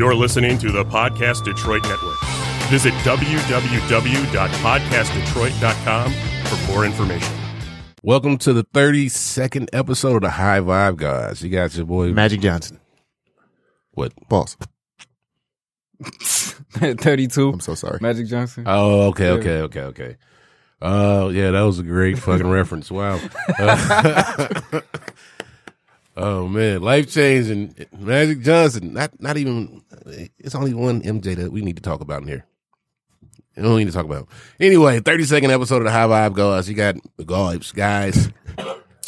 You're listening to the Podcast Detroit Network. Visit www.podcastdetroit.com for more information. Welcome to the 32nd episode of the High Vibe Guys. You got your boy Magic Johnson. What? Boss. 32. I'm so sorry. Magic Johnson. Oh, okay, okay, okay, okay. Uh, yeah, that was a great fucking reference. Wow. Uh, oh man, life changing. Magic Johnson. Not, not even. It's only one MJ that we need to talk about in here. We don't need to talk about. Anyway, thirty second episode of the High Vibe Guys. You got the guys, guys.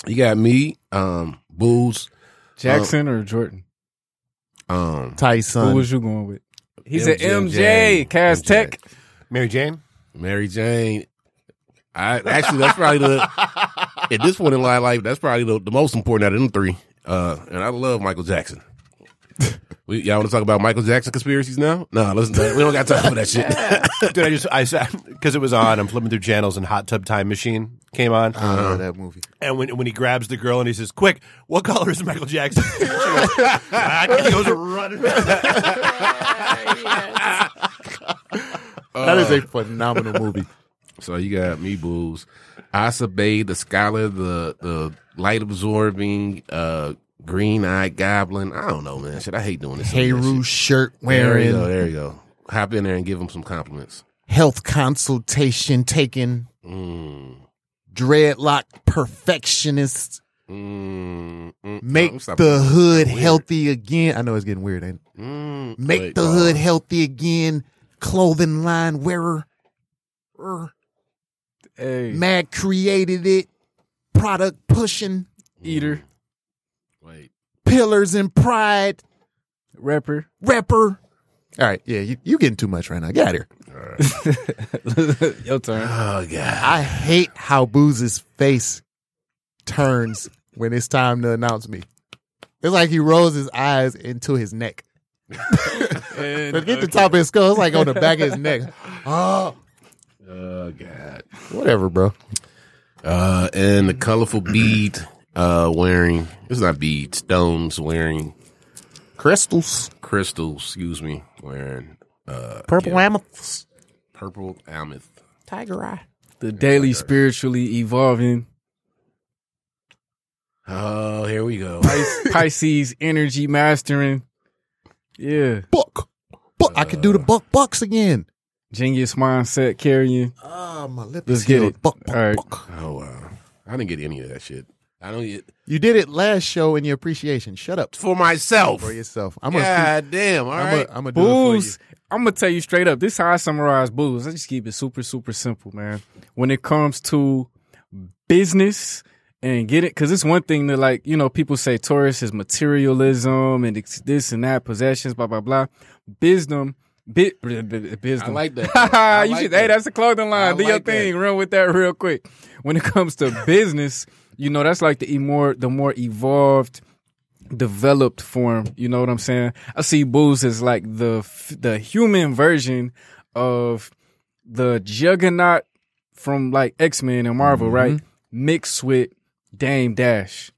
You got me, um, Booze, Jackson or Jordan? um, Tyson. Who was you going with? He said MJ. MJ, Cass Tech. Mary Jane. Mary Jane. I actually that's probably the at this point in my life that's probably the, the most important out of them three. Uh, and I love Michael Jackson. We, y'all want to talk about Michael Jackson conspiracies now? No, listen, we don't got time for that shit. Dude, I just I sat because it was on. I'm flipping through channels and Hot Tub Time Machine came on. I love that movie. And when when he grabs the girl and he says, "Quick, what color is Michael Jackson?" She goes, "Ah," he goes running. that is a phenomenal movie. so you got me, booze, Asa Bay, the scholar, the the light absorbing, uh, green eyed goblin. I don't know, man. Shit, I hate doing this. Heru shirt There you go. wearing, There you go. Hop in there and give him some compliments. health consultation taking, Mm. dreadlock perfectionist, Mm, mm, make the hood healthy again. I know it's getting weird, ain't it? Mm, Make the oh. hood healthy again. Clothing line wearer. Er, Hey, Mad created it. Product pushing. eater, Wait. Pillars and pride. rapper. Rapper. All right, yeah, you, you getting too much right now. Get out of here. Your turn. Oh god. I hate how Booze's face turns when it's time to announce me. It's like he rolls his eyes into his neck. And, Forget the top of his skull. It's like on the back of his neck. Oh, Oh god. whatever, bro. Uh, and the colorful bead uh wearing it's not bead stones wearing Crystals, crystals. Excuse me, wearing uh purple yeah, amethyst, purple amethyst. tiger eye. the daily spiritually evolving Oh, here we go. Pis- Pisces energy mastering. Yeah, Buck, buck. I could do the buck bucks again. Genius mindset carrying. Ah, my lip Let's is get healed. it. Buck, buck, All right. buck. Oh wow. I didn't get any of that shit. I don't get You did it last show in your appreciation. Shut up for myself. for yourself. I'm gonna. God damn. All I'm right. gonna I'm do it for Booze. I'm gonna tell you straight up. This is how I summarize booze. I just keep it super, super simple, man. When it comes to business and get it, because it's one thing that, like, you know, people say Taurus is materialism and it's this and that, possessions, blah blah blah. Wisdom, bit, wisdom. I like that. I like should. that. Hey, that's a clothing line. I Do your like that. thing. Run with that real quick. When it comes to business, you know, that's like the more the more evolved developed form. You know what I'm saying? I see booze as like the the human version of the Juggernaut from like X Men and Marvel, Mm-hmm. right? Mixed with Dame Dash.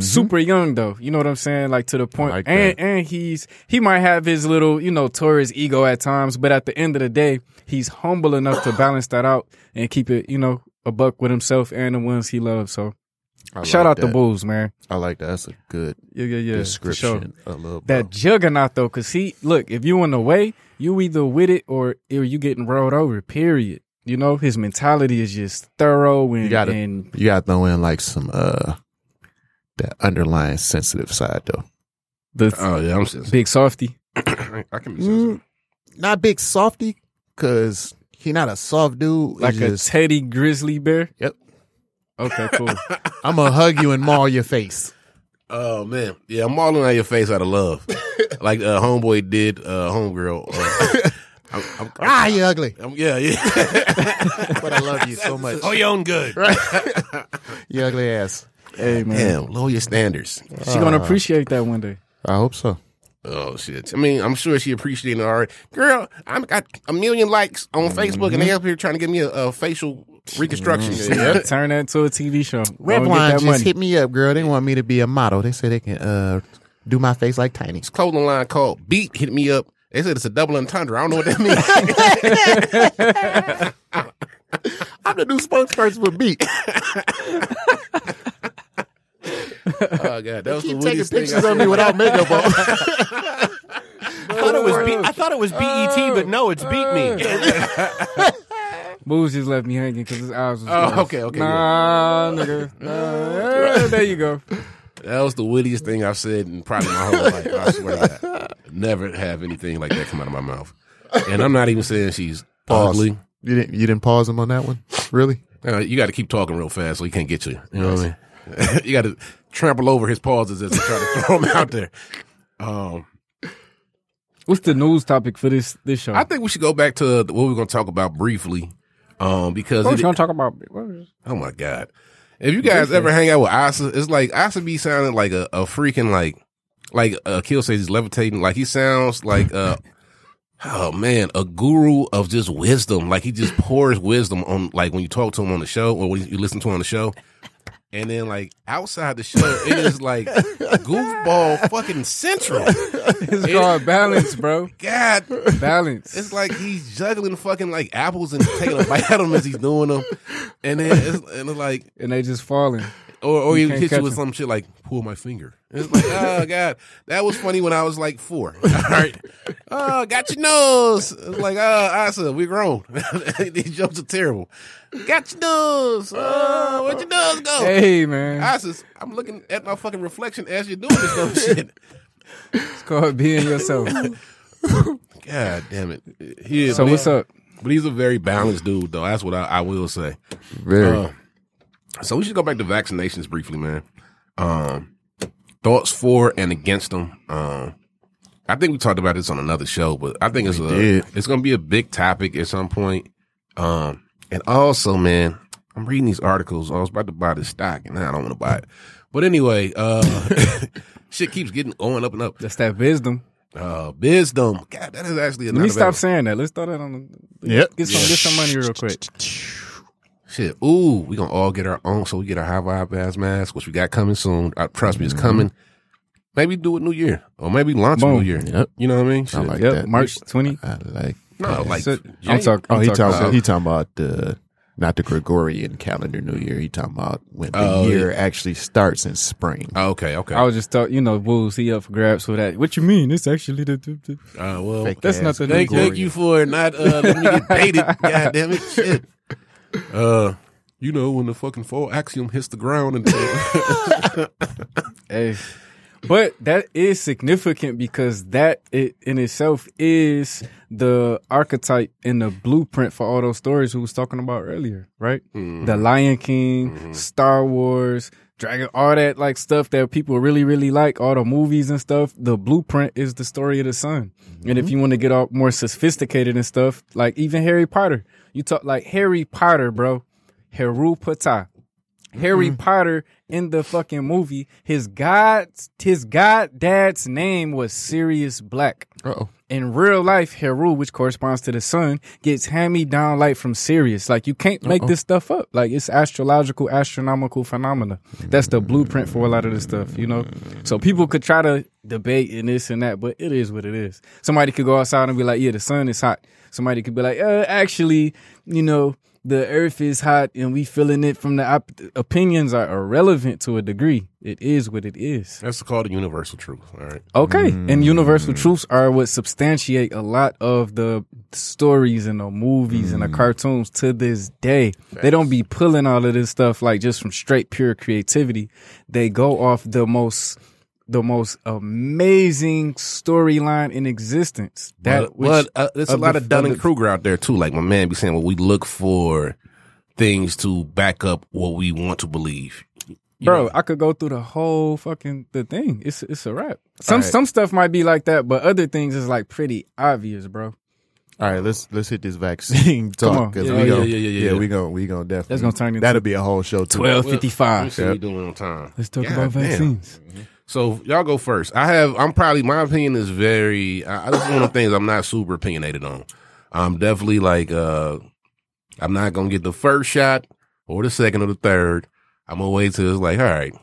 Super young though, you know what I'm saying? Like to the point, like and that. and he's he might have his little, you know, Taurus ego at times, but at the end of the day, he's humble enough to balance that out and keep it, you know, a buck with himself and the ones he loves. So I shout like out the. Bulls, man. I like that. That's a good Yeah, yeah, yeah. sure. description. A little That juggernaut though, cause he look, if you in the way, you either with it or you getting rolled over. Period. You know, his mentality is just thorough and You gotta- and You got to throw in like some uh that underlying sensitive side though. the Oh yeah, I'm sensitive. big softy. I can be sensitive. Mm, not big softy, cause he not a soft dude. It's Like a Teddy Grizzly Bear. Yep. Okay, cool. I'm gonna hug you and maul your face. Oh man, yeah, I'm mauling out your face out of love, like uh, homeboy did, uh, homegirl. Uh, I'm, I'm, Ah, you ugly. I'm- yeah, yeah. But I love you so much. Oh, you own good. You ugly ass. Hey man, Damn, lower your standards. she gonna uh, appreciate that one day. I hope so. Oh shit! I mean, I'm sure she appreciated it already. Girl, I got a million likes on mm-hmm. Facebook, and they up here trying to give me a, a facial mm-hmm. reconstruction. Yep. Turn that into a TV show. Go and get Revlon that just money. hit me up, girl. They want me to be a model. They say they can uh do my face like Tiny. Clothing line called Beat hit me up. They said it's a double entendre. I don't know what that means. I'm the new spokesperson for Beat. oh god, that was the Keep taking wittiest thing pictures of me without makeup on. I thought it was B- I thought it was BET, but no, it's Beat Me. Booze just left me hanging because his eyes was. Oh, closed. okay, okay, Nah, nigga. Nah, there you go. That was the wittiest thing I've said in probably my whole life. I swear to God. Never have anything like that come out of my mouth. And I'm not even saying she's Pause. ugly. You didn't you didn't pause him on that one? Really? Uh, you got to keep talking real fast so he can't get you. You know what I mean? you got to trample over his pauses as he try to throw them out there. Um, What's the news topic for this this show? I think we should go back to what we are going to talk about briefly. Um, because what it- you gonna talk about? Oh my god! If you guys ever hang out with Asa, it's like Asa be sounding like a, a freaking like like uh, Kill says he's levitating. Like he sounds like uh oh man, a guru of just wisdom. Like he just pours wisdom on like when you talk to him on the show or when you listen to him on the show. And then like outside the show, it is like goofball fucking central. It's called balance, bro. God, Balance. it's like he's juggling fucking like apples and taking a bite of them as he's doing them. And then it's, and it's like and they just falling. Or, or You hit you with him. some shit like pull my finger. It's like, oh god, that was funny when I was like four. All right, oh, got your nose. It's like, oh, Asa, we grown. These jokes are terrible. Got your nose. Oh, where'd your nose go? Hey man, Asa, I'm looking at my fucking reflection as you're doing this dumb shit. it's called being yourself. God damn it. He is, So but what's up? But he's a very balanced dude, though. That's what I, I will say. Very. Uh, so we should go back to vaccinations briefly, man. Um, thoughts for and against them. Um, I think we talked about this on another show, but I think it's a did. it's going to be a big topic at some point. Um, and also, man, I'm reading these articles. I was about to buy this stock, and now I don't want to buy it. But anyway, uh, shit keeps getting going up and up. That's that wisdom. Uh, wisdom. God, that is actually Let me stop saying that. Let's throw that on. The, Yep. Get some. Get some money real quick. Shit. Ooh, we gonna all get our own. So we get our high vibe ass mask, which we got coming soon. Uh, trust me, it's coming. Maybe do it New Year, or maybe launch Boom. New Year. Yep. You know what I mean? I like Yep. that. March twenty. I like. no, like So- I'm talking. Oh, he talking. about- he talking about the not the Gregorian calendar New Year. He talking about when the Oh, year actually starts in spring. Oh, okay, okay. I was just thought, you know, Bulls, he up for grabs for that. What you mean? It's actually the. the, the uh, well, Fake That's ass nothing. thank, thank you for not uh, letting me get baited. God damn it, shit. Uh, you know when the fucking fall axiom hits the ground and Hey. But that is significant because that it in itself is the archetype and the blueprint for all those stories we was talking about earlier, right? The mm-hmm. Lion King, mm-hmm. Star Wars, Dragon, all that like stuff that people really, really like, all the movies and stuff. The blueprint is the story of the sun. And if mm-hmm. you want to get all more sophisticated and stuff, like even Harry Potter, you talk like Harry Potter, bro. Haru Potter. Harry mm-hmm. Potter in the fucking movie, his god, his god dad's name was Sirius Black. Uh-oh. In real life, Heru, which corresponds to the sun, gets hand-me down light from Sirius. Like you can't make this stuff up. Like it's astrological, astronomical phenomena. That's the blueprint for a lot of this stuff, you know? So people could try to debate and this and that, but it is what it is. Somebody could go outside and be like, yeah, the sun is hot. Somebody could be like, uh, actually, you know, the earth is hot and we feeling it from the op- opinions are irrelevant to a degree. It is what it is. that's called a universal truth. All right. Okay. And universal truths are what substantiate a lot of the stories and the movies and the cartoons to this day. They don't be pulling all of this stuff like just from straight pure creativity. They go off the most the most amazing storyline in existence. That But, but which uh, there's a lot the- of Dunning of the- Kruger out there too. Like my man be saying, well, we look for things to back up what we want to believe. You Bro, know? I could go through the whole fucking the thing. It's it's a wrap. Some right. some stuff might be like that, but other things is like pretty obvious, bro. All right, let's let's hit this vaccine talk because Yeah, we yeah, go, yeah, yeah, yeah. we go we gonna definitely That's gonna turn into- that'll be a whole show too. Twelve Well, fifty Let me five. see what we doing on time. Let's talk God about damn. vaccines. So y'all go first. I have. I'm probably my opinion is very. I, this is one of the things I'm not super opinionated on. I'm definitely like. uh I'm not gonna get the first shot or the second or the third. I'm gonna wait till it's like, all right.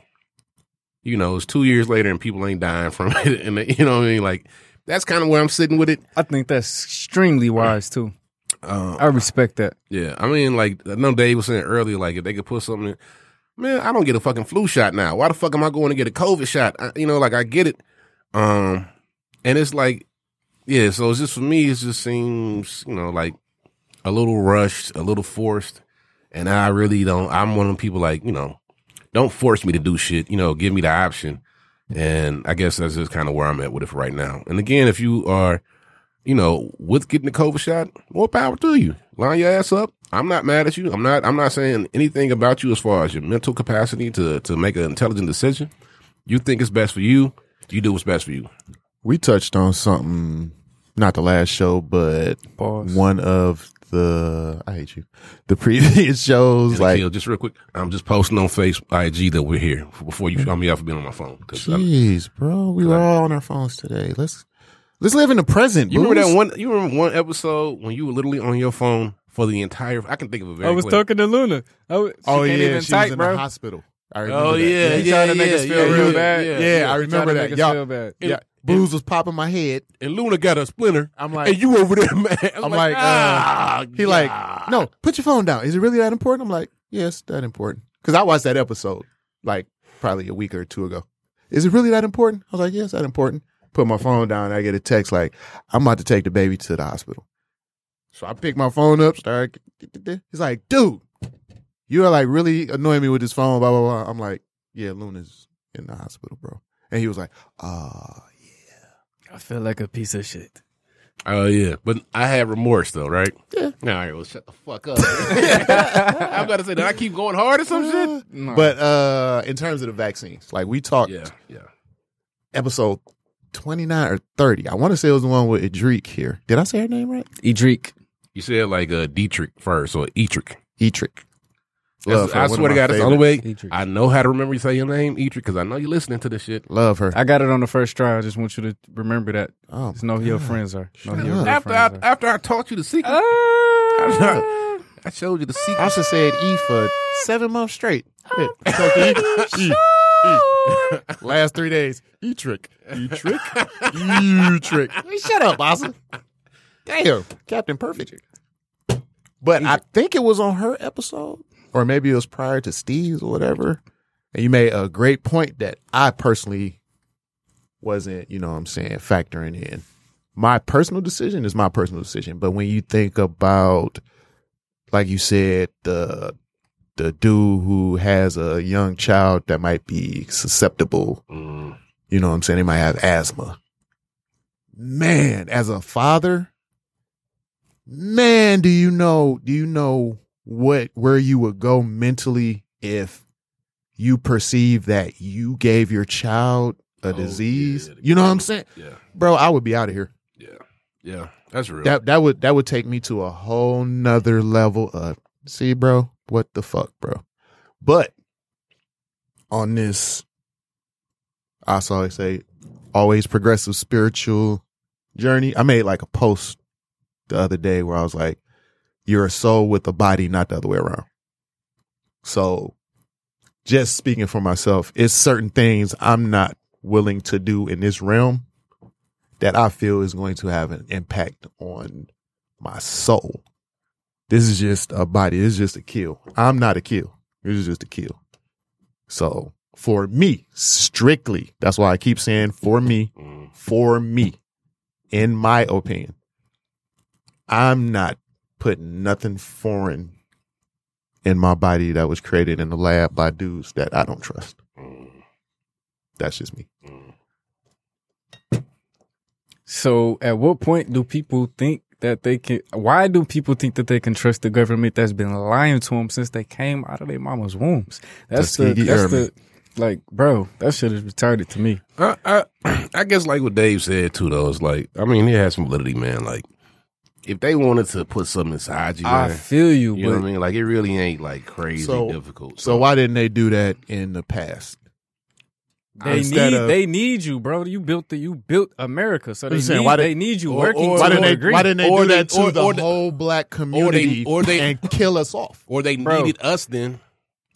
You know, it's two years later and people ain't dying from it, and they- you know what I mean. Like that's kind of where I'm sitting with it. I think that's extremely wise too. Um, I respect that. Yeah, I mean, like I know Dave was saying earlier, like if they could put something, in, man, I don't get a fucking flu shot now. Why the fuck am I going to get a COVID shot? I, you know, like I get it, um, and it's like, yeah. So it's just for me, it just seems, you know, like a little rushed, a little forced, and I really don't. I'm one of them people like, you know, don't force me to do shit. You know, give me the option, and I guess that's just kind of where I'm at with it right now. And again, if you are you know, with getting the COVID shot, more power to you. Line your ass up. I'm not mad at you. I'm not. I'm not saying anything about you as far as your mental capacity to to make an intelligent decision. You think it's best for you. You do what's best for you. We touched on something, not the last show, but Pause. one of the I hate you. The previous shows, like Akil, just real quick, I'm just posting on Face IG that we're here before you show me off for being on my phone. 'Cause I- Jeez, bro, we were all on our phones today. Let's let's live in the present. you remember that one? You remember one episode when you were literally on your phone for the entire? I can think of a very. I was clear- talking to Luna. I was, she Oh can't yeah, even she type, was in bro. the hospital. I remember Oh that. yeah, He yeah, tried to make yeah, us feel yeah, real yeah, bad. Yeah, Yeah, yeah. I remember that. make Y'all- feel bad. Yeah, booze was popping my head. And Luna got a splinter. I'm like, and you over there, man. I'm like, uh, ah, he like, no, put your phone down. Is it really that important? I'm like, yes, that important. Because I watched that episode like probably a week or two ago. Is it really that important? I was like, yes, that important. Put my phone down. I get a text like, I'm about to take the baby to the hospital. So I pick my phone up, start. He's like, dude, you are like really annoying me with this phone. Blah blah blah. I'm like, yeah, Luna's in the hospital, bro. And he was like, ah, yeah." I feel like a piece of shit. Oh yeah, but I have remorse though, right? Yeah. All right, well, shut the fuck up. I'm about to say, did I keep going hard or some shit? No. But uh in terms of the vaccines, like we talked Yeah, yeah. episode 29 or 30. I want to say it was the one with Edric here. Did I say her name right? Edric. You said like uh, Dietrich first or Etrick. Etric. That's- her, I swear to God, that's the only way Etrick. I know how to remember you say your name, Etrick, because I know you're listening to this shit. Love her. I got it on the first try. I just want you to remember that. Oh, Just know who your friends are. Know who your up. real After I, friends are. after I taught you the secret, Ah. I showed you the secret. I should said E for seven months straight. Yeah. Talk to E. E. E. Last three days. E-trick. E-trick. E-trick. Hey, shut up, Asa. Damn. Captain Perfect. But I think it was on her episode, or maybe it was prior to Steve's or whatever. And you made a great point that I personally wasn't, you know what I'm saying, factoring in. My personal decision is my personal decision. But when you think about, like you said, the the dude who has a young child that might be susceptible, Mm, you know what I'm saying, they might have asthma. Man, as a father, man, do you know, do you know what, where you would go mentally if you perceive that you gave your child a Oh, disease? yeah, you know what I'm saying? yeah, Bro, I would be out of here. yeah, yeah. That's real. That that would that would take me to a whole nother level of see, bro, what the fuck, bro. But on this, I saw it say always progressive spiritual journey. I made like a post the other day where I was like, You're a soul with a body, not the other way around. So just speaking for myself, it's certain things I'm not willing to do in this realm that I feel is going to have an impact on my soul. This is just a body. This is just a kill. I'm not a kill. This is just a kill. So for me, strictly, that's why I keep saying for me, Mm, for me, in my opinion, I'm not putting nothing foreign in my body that was created in the lab by dudes that I don't trust. mm, That's just me. mm. So, at what point do people think that they can? Why do people think that they can trust the government that's been lying to them since they came out of their mama's wombs? That's the. Tuskegee That's the. Like, bro, that shit is retarded to me. I, I, I guess like what Dave said too, though. Is like, I mean, he has some validity, man. Like, if they wanted to put something inside you, I man, feel you, you know but what I mean? Like, it really ain't like crazy So- difficult. So why didn't they do that in the past? they Instead need of- they need you, bro. You built the you built America, so they I'm need, saying, why did- they need you or- working. or- Why a didn't they? Why didn't they Or do they- that to or- the or the- whole black community or they- and kill us off? or they Bro. needed us then.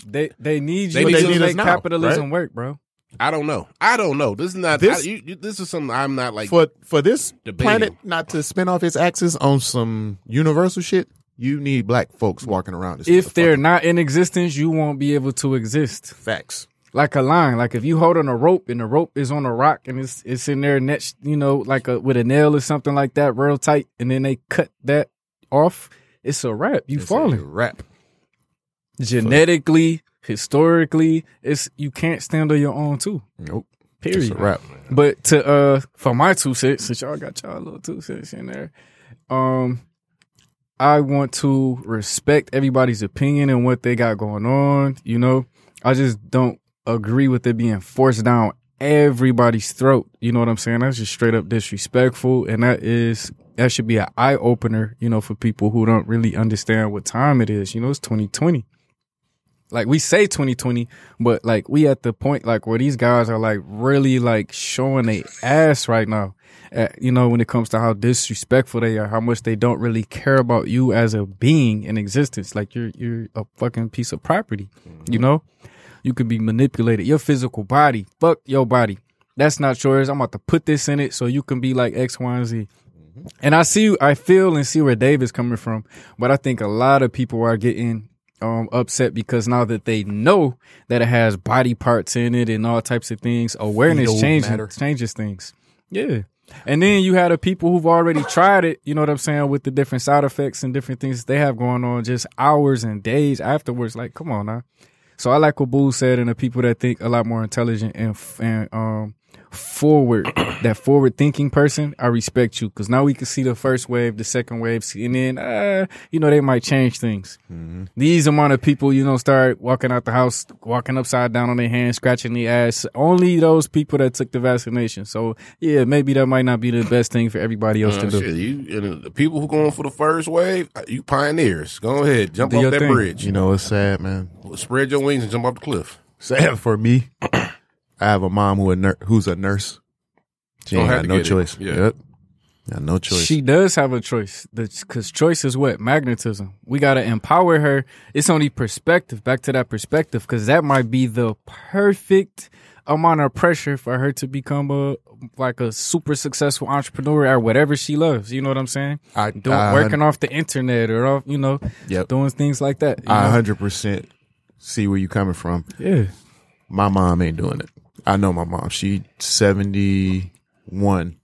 They they need you. They you need to us make now, capitalism right? work, bro. I don't know. I don't know. This is not. This- I, you, you, this is something I'm not like. for for this Debating. planet not to spin off its axis on some universal shit, you need black folks walking around. This If they're not in existence, you won't be able to exist. facts, Like a line, like if you hold on a rope and the rope is on a rock and it's it's in there next, you know, like a with a nail or something like that, real tight, and then they cut that off, it's a wrap. You It's a falling. rap. Genetically, historically, it's you can't stand on your own too. Nope, Period. it's a rap. But to uh for my two cents, since y'all got y'all a little two cents in there, um I want to respect everybody's opinion and what they got going on. You know, I just don't agree with it being forced down everybody's throat. You know what I'm saying? That's just straight up disrespectful, and that is that should be an eye opener. You know, for people who don't really understand what time it is. You know, it's 2020 like we say 2020 but like we at the point like where these guys are like really like showing they ass right now. Uh, you know when it comes to how disrespectful they are how much they don't really care about you as a being in existence. Like you're you're a fucking piece of property you know? You can be manipulated. Your physical body. Fuck your body. That's not yours. I'm about to put this in it so you can be like x y and z. And I see, I feel and see where Dave is coming from, but I think a lot of people are getting um, upset because now that they know that it has body parts in it and all types of things, awareness changes matter. changes things. Yeah. And then you had the people who've already tried it, you know what I'm saying, with the different side effects and different things they have going on just hours and days afterwards. Like, come on now. So I like what Boo said, and the people that think a lot more intelligent and and um forward, that forward thinking person, I respect you because now we can see the first wave, the second wave, and then uh, you know they might change things. These amount of people, you know, start walking out the house, walking upside down on their hands, scratching the ass. Only those people that took the vaccination. So yeah, maybe that might not be the best thing for everybody else Uh, to do. shit, you and the people who going for the first wave, uh, you pioneers. Go ahead, jump Do off that thing. bridge. You know, it's sad, man. Spread your wings and jump off the cliff. Sad for me. I have a mom who a ner- who's a nurse. She Don't ain't have got no get it. choice. Yeah. Yep. Got no choice. She does have a choice. Because choice is what? Magnetism. We got to empower her. It's only perspective. Back to that perspective. Because that might be the perfect amount of pressure for her to become a like a super successful entrepreneur at whatever she loves. You know what I'm saying? I, Doing, I, working off the internet or off, you know, Yep. doing things like that. you I know? hundred percent see where you coming from. yeah. My mom ain't doing it. I know my mom. She seventy one.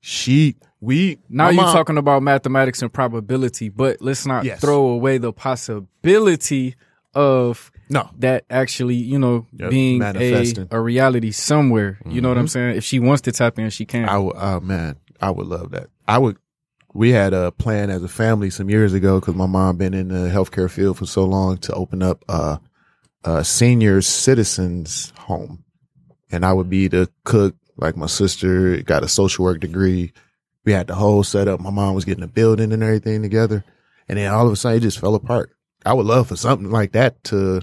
She we Now you're mom- talking about mathematics and probability, but let's not Yes. throw away the possibility of no. that actually, you know, Yep, being a, a reality somewhere. You know what I'm mm-hmm. saying? If she wants to tap in, she can. I would. Oh man, I would love that. I would. We had a plan as a family some years ago because my mom been in the healthcare field for so long to open up a, a senior citizens home, and I would be the cook. Like my sister got a social work degree. We had the whole setup. My mom was getting a building and everything together, and then all of a sudden it just fell apart. I would love for something like that to,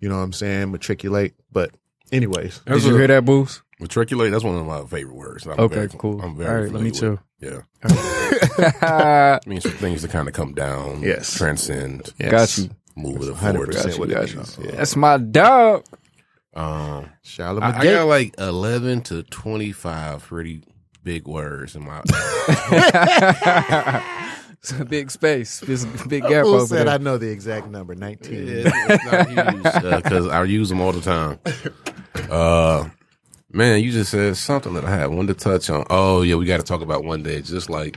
you know, what I'm saying, matriculate. But anyways, Did you hear that, Boost? Matriculate, that's one of my favorite words. I'm Okay, very- cool. I'm very All right, let me too. chill. with it. Yeah. It means for things to kind of come down, Yes. transcend, Yes. Got you. move it 100% forward. what it you is. know. Yeah. That's my dog. Um, Charlotte I, I got like 11 to 25 pretty big words in my. It's a big space. It's a big gap Who over said there. I know the exact number? Nineteen. it's because I use them all the time. Uh, man, you just said something that I had one to touch on. Oh yeah, we got to talk about one day. Just like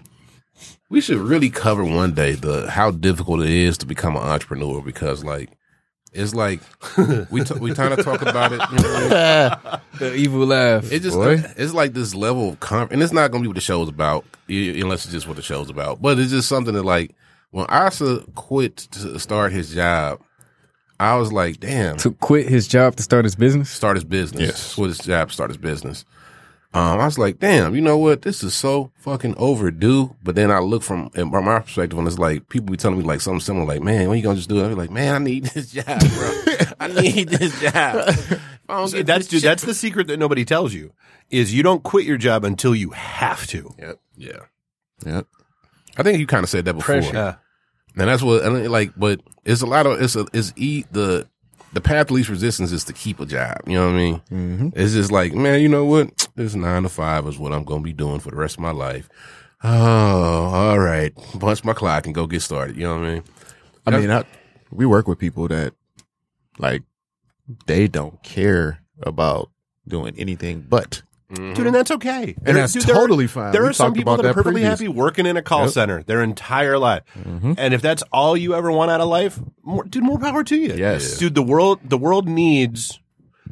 we should really cover one day the how difficult it is to become an entrepreneur because like it's like we t- we kind of talk about it. You know, the evil laugh. it just Boy. it's like this level of comfort, and it's not gonna be what the show's about, unless it's just what the show's about. But it's just something that like when Asa quit to start his job, I was like, damn, to quit his job to start his business. start his business. Yes. Quit his job, start his business. Um, I was like, damn, you know what? This is so fucking overdue. But then I look from, from my perspective, and it's like people be telling me like something similar, like, man, when you gonna just do it? I be like, man, I need this job, bro. I need this job. If So that's dude, that's the secret that nobody tells you is you don't quit your job until you have to. Yep. Yeah. Yep. I think you kind of said that before. Pressure. Yeah. And that's what, and like, but it's a lot of, it's a, it's e, the, the path of least resistance is to keep a job. You know what I mean? Mm-hmm. It's just like, man, you know what? This nine to five is what I'm going to be doing for the rest of my life. Oh, all right. Punch my clock and go get started. You know what I mean? I mean, I, we work with people that like they don't care about doing anything but. Dude, and that's okay. And that's Dude, there are- totally fine. There We are some people about that are perfectly previous. happy working in a call Yep. center their entire life. And if that's all you ever want out of life, more, dude, more power to you. Yes. dude. The world, the world needs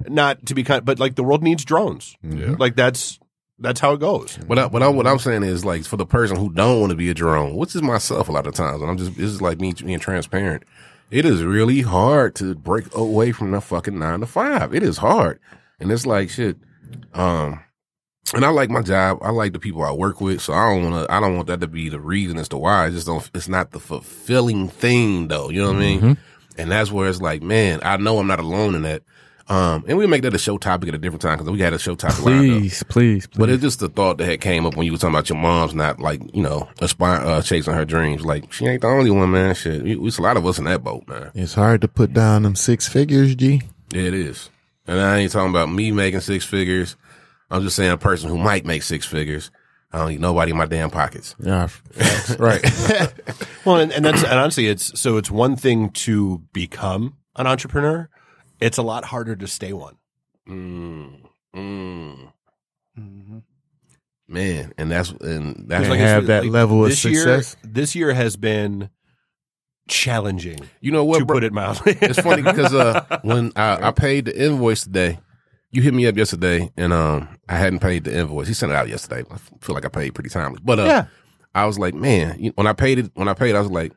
not to be kind, but like the world needs drones. Like that's that's how it goes. What I, what I what I'm saying is like for the person who don't want to be a drone, which is myself a lot of times, and I'm just this is like me being transparent. It is really hard to break away from the fucking nine to five. It is hard, and it's like shit. Um, and I like my job. I like the people I work with, so I don't want to. I don't want that to be the reason as to why. I just don't. It's not the fulfilling thing, though. You know what I mean? And that's where it's like, man, I know I'm not alone in that. Um, and we make that a show topic at a different time because we had a show topic. Please, please, please. But it's just the thought that had came up when you were talking about your mom's not like you know aspire uh, chasing her dreams. Like she ain't the only one, man. Shit, we, it's a lot of us in that boat, man. It's hard to put down them six figures, G. Yeah, it is. And I ain't talking about me making six figures. I'm just saying a person who might make six figures. I don't need nobody in my damn pockets. Yeah, right. Well, and, and that's and honestly, it's so it's one thing to become an entrepreneur. It's a lot harder to stay one. Mm, mm. Man, and that's and that's Can't Like, have that like, level of this success. Year, this year has been challenging, you know what, to bro? put it mildly. It's funny because uh, when I, I paid the invoice today, you hit me up yesterday, and um, I hadn't paid the invoice. He sent it out yesterday. I feel like I paid pretty timely, but uh, Yeah. I was like, man, you, when I paid it, when I paid, I was like,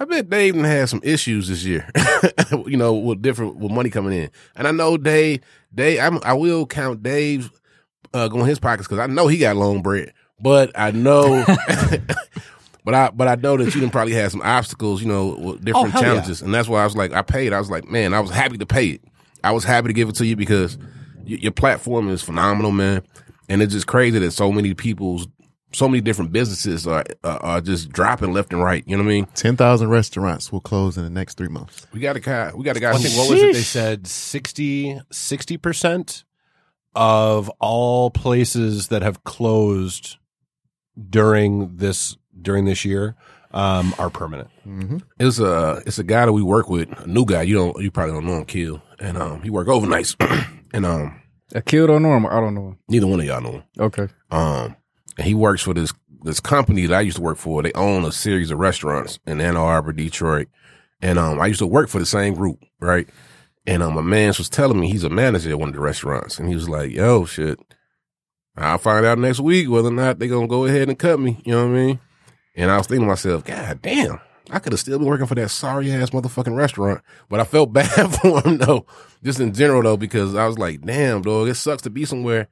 I bet Dave had some issues this year, you know, with different with money coming in, and I know Dave, Dave, I'm, I will count Dave's uh, going his pockets because I know he got long bread, but I know. But I, but I know that you didn't probably have some obstacles, you know, with different Oh, hell yeah. challenges, and that's why I was like, I paid. I was like, man, I was happy to pay it. I was happy to give it to you because y- your platform is phenomenal, man, and it's just crazy that so many people's, so many different businesses are are, are just dropping left and right. You know what I mean? Ten thousand restaurants will close in the next three months. We got a guy, we got a guy. I think what was it? They said 60 percent of all places that have closed during this during this year um, are permanent. It's a it's a guy that we work with, a new guy. You don't, you probably don't know him, Kill, and um, he work overnights, and um, a kid or normal? I don't know. neither one of y'all know him. Okay. Um, and he works for this this company that I used to work for. They own a series of restaurants in Ann Arbor, Detroit, and um, I used to work for the same group, right? And um, my man was telling me he's a manager at one of the restaurants, and he was like, "Yo, shit, I'll find out next week whether or not they're gonna go ahead and cut me." You know what I mean? And I was thinking to myself, God damn, I could have still been working for that sorry ass motherfucking restaurant. But I felt bad for him though, just in general though, because I was like, damn, dog, it sucks to be somewhere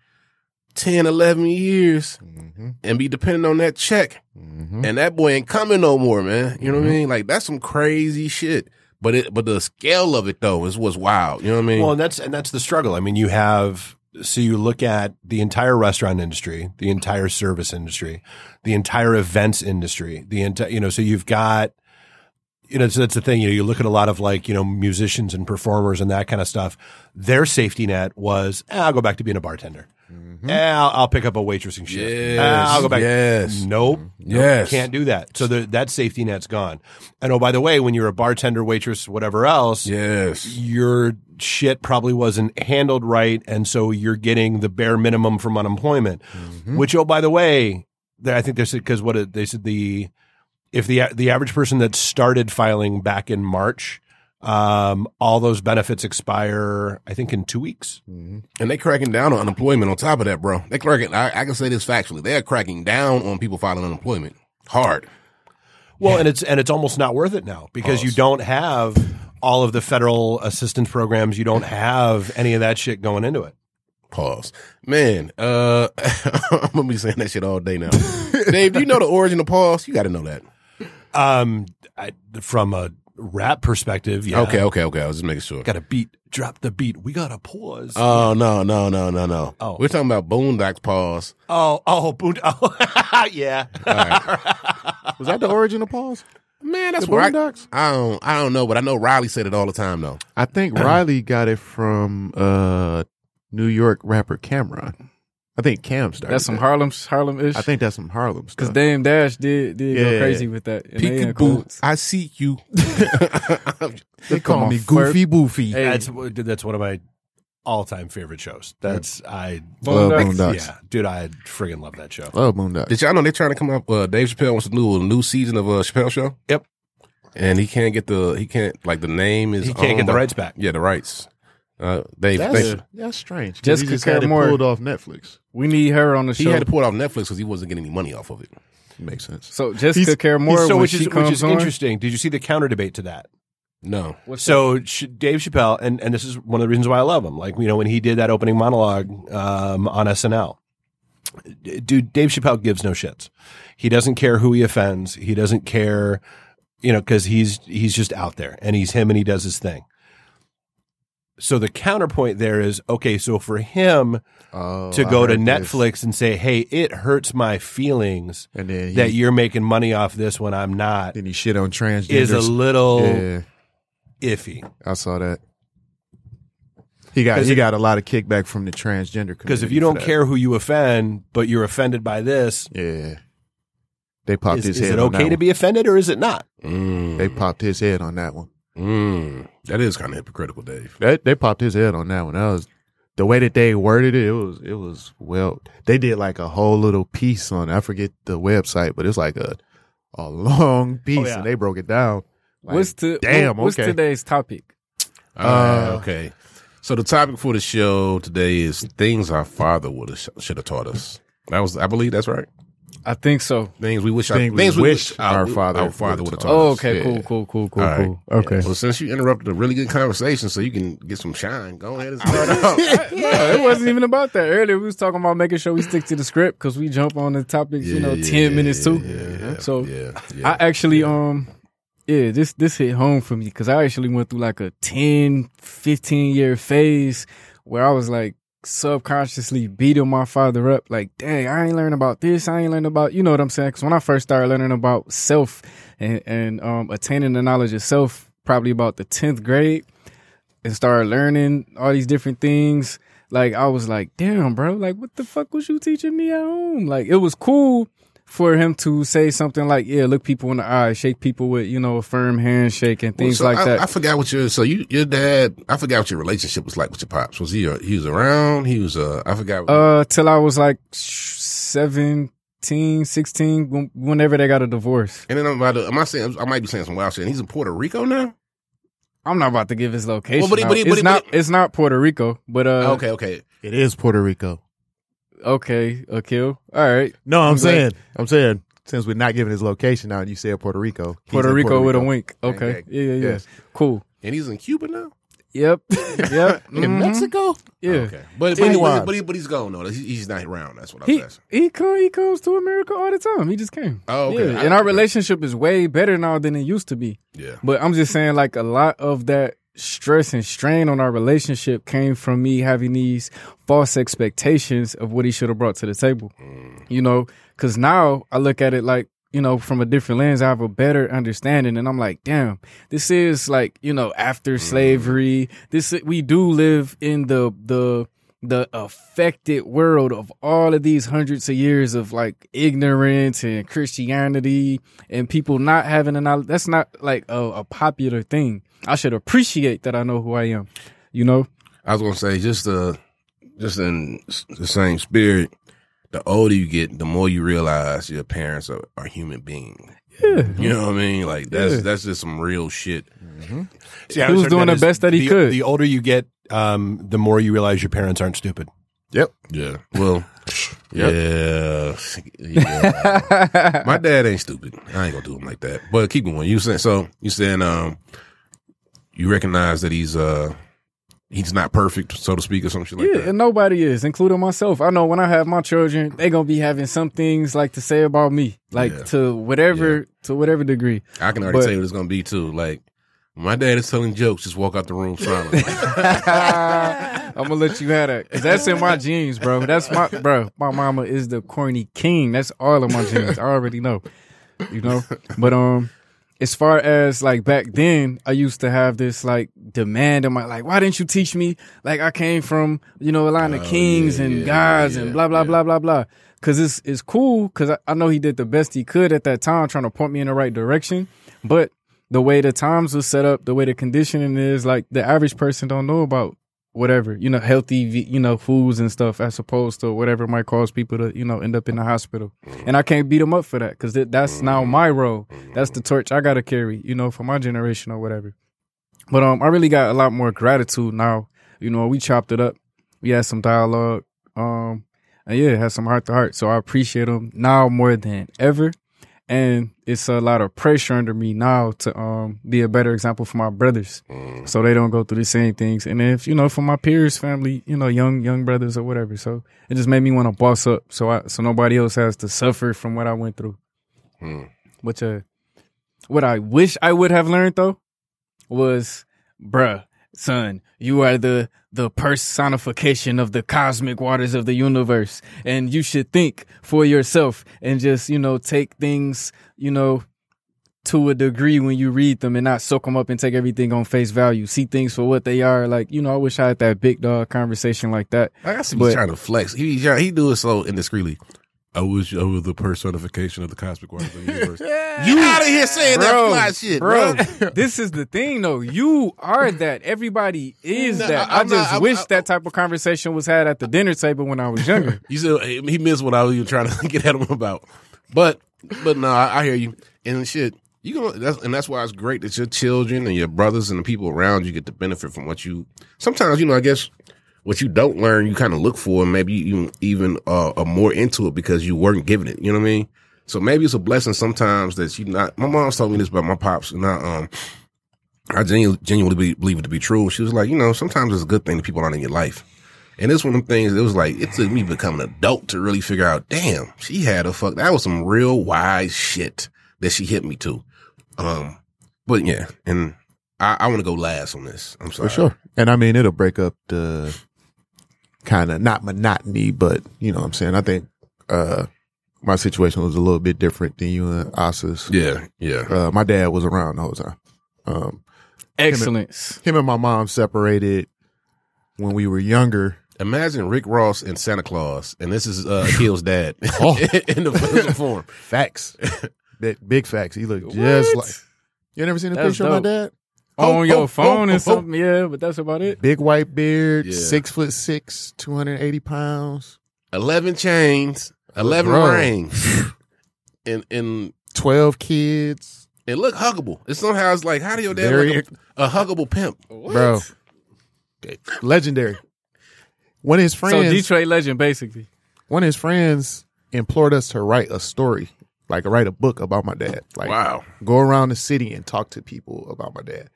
10, 11 years mm-hmm. and be dependent on that check. Mm-hmm. And that boy ain't coming no more, man. You know what I mm-hmm. mean? Like that's some crazy shit. But it, but the scale of it though is what's wild. You know what I mean? Well, and that's and that's the struggle. I mean, you have so you look at the entire restaurant industry, the entire service industry, the entire events industry, the entire you know, so you've got you know, so that's the thing. You know, you look at a lot of like you know musicians and performers and that kind of stuff. Their safety net was, eh, I'll go back to being a bartender. Eh, I'll, I'll pick up a waitressing shift. Yes, I'll go back. yes. Nope. Nope. Yes. Can't do that. So the, that safety net's gone. And oh, by the way, when you're a bartender, waitress, whatever else, yes. your shit probably wasn't handled right, and so you're getting the bare minimum from unemployment. Which, oh, by the way, I think they said because what they said the if the the average person that started filing back in March, um, all those benefits expire, I think, in two weeks. And they cracking down on unemployment on top of that, bro. They cracking, I, I can say this factually. They're cracking down on people filing unemployment. Hard. Well, and it's and it's almost not worth it now because you don't have all of the federal assistance programs. You don't have any of that shit going into it. Pause. Man, uh, I'm gonna be saying that shit all day now. Dave, do you know the origin of pause? You gotta know that. Um, I, from a rap perspective, yeah. Okay, okay, okay. I was just making sure. Got a beat. Drop the beat. We got to pause. Oh, no, no, no, no, no. Oh. We're talking about Boondocks pause. oh, oh, boot. Oh, yeah. Was that the origin of pause? Man, Man, that's The where I, Boondocks? I don't I don't know, but I know Riley said it all the time though. I think Riley got it from uh New York rapper Cam'ron. I think Cam started. That's some that. Harlem Harlem ish. I think that's some Harlem stuff. because. Dame Dash did did go Yeah. crazy with that. And they in Peekaboo. I see you. they call me on, Goofy Boofy. Hey. That's that's one of my all time favorite shows. That's I Love Boondocks. Boondocks. yeah, dude, I friggin' love that show. Love Boondocks. Did y'all know they're trying to come up? Uh, Dave Chappelle wants to do a new season of uh, Chappelle Show. Yep. and he can't get the he can't like the name is He can't owned get the rights back. Yeah, the rights. Uh, Dave, That's, Dave- that's strange. 'cause Jessica he just had Care it pulled off Netflix. We need her on the he show. He had to pull it off Netflix because he wasn't getting any money off of it. Makes sense. so Jessica He's- Care Moore, so which is which is on, interesting. Did you see the counter debate to that? No, so Ch- Dave Chappelle, and, and this is one of the reasons why I love him. Like you know when he did that opening monologue um, on SNL, dude, Dave Chappelle gives no shits. He doesn't care who he offends. He doesn't care, you know, because he's he's just out there and he's him and he does his thing. So the counterpoint there is okay. So for him Oh, to go to heard this. Netflix and say, "Hey, it hurts my feelings he, that you're making money off this when I'm not," he shit on transgenders. is a little yeah, iffy. I saw that. He got he it- got a lot of kickback from the transgender Because if you don't care who you offend, but you're offended by this, yeah, they popped is, his is head. it on okay to be offended or is it not? mm, They popped his head on that one. Mm, that is kind of hypocritical, Dave. They they popped his head on that one. That was the way that they worded it. It was it was well. They did like a whole little piece on. I forget the website, but it's like a a long piece, yeah. and they broke it down. Like, what's the damn? What's okay. today's topic? Uh, okay. So the topic for the show today is things our father would have should have taught us. That was, I believe, that's right. I think so. Things we wish, our, Things we things we wish wish our father our father would have taught taught Oh, okay, yeah. cool, cool, cool, cool, All right. cool. Okay. Well, since you interrupted a really good conversation, so you can get some shine, go ahead and start off. no, it wasn't even about that. Earlier, we was talking about making sure we stick to the script because we jump on the topics, you know, Yeah, ten yeah, minutes too. yeah, yeah, so yeah, yeah. I actually, um, yeah, this this hit home for me because I actually went through like a 10, 15 year phase where I was like subconsciously beating my father up. Like, dang, I ain't learned about this. I ain't learned about, you know what I'm saying? Because when I first started learning about self and and um attaining the knowledge of self, probably about the tenth grade, and started learning all these different things. Like I was like, damn, bro, like what the fuck was you teaching me at home? Like it was cool for him to say something like, yeah, look people in the eye, shake people with, you know, a firm handshake and things Well, so like I, that. I forgot what your so you your dad. I forgot what your relationship was like with your pops. Was he uh, he was around? He was uh I forgot. uh, till I was like 17, 16, whenever they got a divorce. and then I'm about to. Am I saying I might be saying some wild shit? And he's in Puerto Rico now. I'm not about to give his location. Well, but he- out. but he- it's but he- not. it's not Puerto Rico, but uh, okay, okay. It is Puerto Rico. Okay, Akil. All right, No, I'm, I'm glad- saying, I'm saying, since we're not giving his location out, and you said Puerto Rico, he's Puerto Rico with a wink. Gang, Okay, gang. yeah, yeah, yeah. Yes. Cool. And he's in Cuba now. Yep. yep. in Mhm. Mexico. Yeah. Okay, but but, he, but, he, but he's gone though. He, he's not around. That's what I was He asking. he come, he comes to America all the time. He just came. Oh, okay. Yeah, I- and our relationship is way better now than it used to be. Yeah. But I'm just saying, like a lot of that stress and strain on our relationship came from me having these false expectations of what he should have brought to the table. Mm. You know, because now I look at it like you know from a different lens. I have a better understanding, and I'm like, damn, this is like you know after mm. slavery. This we do live in the the the affected world of all of these hundreds of years of like ignorance and Christianity and people not having a knowledge. That's not like a, a popular thing. I should appreciate that I know who I am. You know? I was gonna say just uh just in the same spirit. The older you get, the more you realize your parents are, are human beings. Yeah. You know what I mean? Like that's Yeah. that's just some real shit. See, I He was doing that the best that he the, could. The older you get, um, the more you realize your parents aren't stupid. Yep. Yeah. Well. Yeah. yeah. My dad ain't stupid. I ain't gonna do him like that. But keep going. You saying so? You saying um, you recognize that he's uh, he's not perfect, so to speak, or something like yeah, that. and nobody is, including myself. I know when I have my children, they gonna be having some things like to say about me, like Yeah. to whatever to whatever degree. I can already But- tell you what it's gonna be too. Like my dad is telling jokes, just walk out the room silently. I'm gonna let you have that because that's in my genes, bro. That's my bro. My mama is the corny king. That's all of my genes. I already know, you know. But um, as far as like back then, I used to have this like demand in my like, why didn't you teach me? Like I came from you know a line of Oh, kings yeah, and yeah, gods yeah, and blah blah blah blah blah. Cause it's it's cool because I, I know he did the best he could at that time, trying to point me in the right direction. But the way the times was set up, the way the conditioning is, like the average person don't know about whatever you know healthy you know foods and stuff as opposed to whatever might cause people to you know end up in the hospital. And i can't beat them up for that because that's now my role. That's the torch i gotta carry you know for my generation or whatever. But um i really got a lot more gratitude now. You know we chopped it up. We had some dialogue um and yeah had some heart to heart. So i appreciate them now more than ever and it's a lot of pressure under me now to um be a better example for my brothers. So they don't go through the same things. And if you know for my peers family you know young young brothers or whatever. So it just made me want to boss up. So i so nobody else has to suffer from what i went through. Hmm. which uh what i wish i would have learned though was bruh son you are the the personification of the cosmic waters of the universe and you should think for yourself and just you know take things you know to a degree when you read them and not soak them up and take everything on face value see things for what they are like you know i wish i had that big dog conversation like that I guess he's But- trying to flex. He he he do it so indiscreetly. I wish I was the personification of the cosmic waters of the universe. you out of here saying that fly shit, bro. bro. this is the thing, though. You are that. Everybody is No, that. I- I, just not- I'm- wish I- that type of conversation was had at the dinner table when I was younger. You said he missed what I was even trying to get at him about. But but no, I, I hear you. And shit, you gonna that's and that's why it's great that your children and your brothers and the people around you get to benefit from what you sometimes, you know, I guess what you don't learn, you kind of look for, and maybe you even uh, are more into it because you weren't given it. You know what I mean? So maybe it's a blessing sometimes that you not. My mom's told me this about my pops, and I um, I genuinely, genuinely be- believe it to be true. She was like, you know, sometimes it's a good thing that people aren't in your life. And it's one of them things. It was like it took me becoming an adult to really figure out. Damn, she had a fuck. That was some real wise shit that she hit me to. Um, but yeah, and I, I want to go last on this. I'm sorry. For sure. And I mean, it'll break up the kind of not monotony, but you know what I'm saying? I think, uh, my situation was a little bit different than you and Asa's. Yeah, yeah. Uh, my dad was around the whole time. Um, Excellence. him and my mom separated when we were younger. Imagine Rick Ross and Santa Claus, and this is uh, Akil's dad Oh. in the physical form. Facts. big, big facts. He looked just What? like. You never seen a That's picture of my dope. Dad? On Oh, your oh, oh phone oh, and oh, something, yeah, but that's about it. Big white beard, Yeah. six foot six, 280 pounds, 11 chains, 11 Bro. rings, and, and, 12 kids. it look huggable. It's somehow it's like, how do your dad Very- look a, a huggable pimp? Bro. Legendary. One of his friends. So friends, Detroit legend, basically. one of his friends implored us to write a story, like write a book about my dad. Like Wow. go around the city and talk to people about my dad.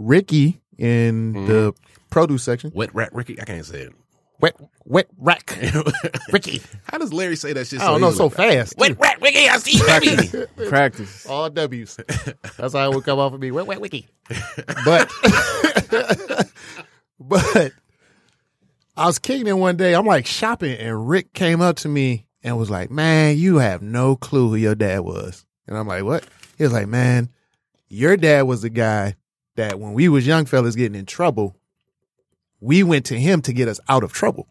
Ricky in Mm-hmm. the produce section, Wet rat Ricky? I can't say it. wet wet rack. Ricky. How does Larry say that shit I don't know so fast. Wet rat Ricky, I see baby. Practice. All W's. That's how it would come off of me. Wet, wet, wiki. But, but I was kicking it one day. I'm like shopping, and Rick came up to me and was like, "Man, you have no clue who your dad was." And I'm like, "What?" He was like, "Man, your dad was the guy that when we was young fellas getting in trouble, we went to him to get us out of trouble."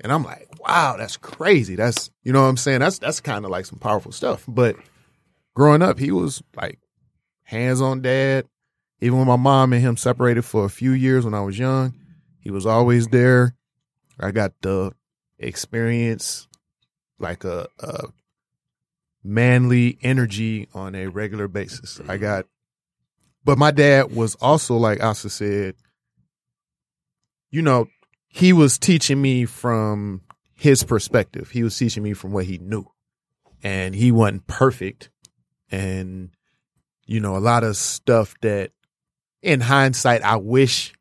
And I'm like, "Wow, that's crazy. That's you know what I'm saying. That's that's kind of like some powerful stuff." But growing up, he was like hands on dad. Even when my mom and him separated for a few years when I was young, he was always there. I got the experience like a, a manly energy on a regular basis. I got, but my dad was also like Asa said, you know, he was teaching me from his perspective. He was teaching me from what he knew, and he wasn't perfect. And you know a lot of stuff that in hindsight i wish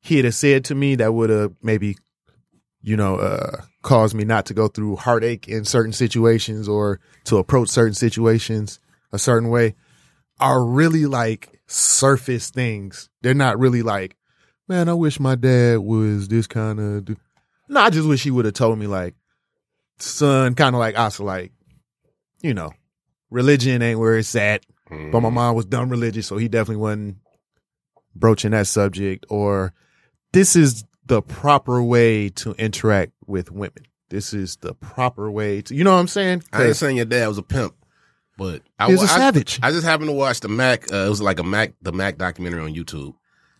he'd have said to me that would have maybe you know uh caused me not to go through heartache in certain situations or to approach certain situations a certain way are really like surface things they're not really like man i wish my dad was this kind of du-" no i just wish he would have told me like son kind of like us like you know religion ain't where it's at. but my mm-hmm. mom was dumb religious, so he definitely wasn't broaching that subject. Or this is the proper way to interact with women. This is the proper way to, you know what I'm saying? I ain't saying your dad was a pimp, but I was a I- savage. I, just happened to watch the Mack. Uh, it was like a Mack, the Mack documentary on YouTube,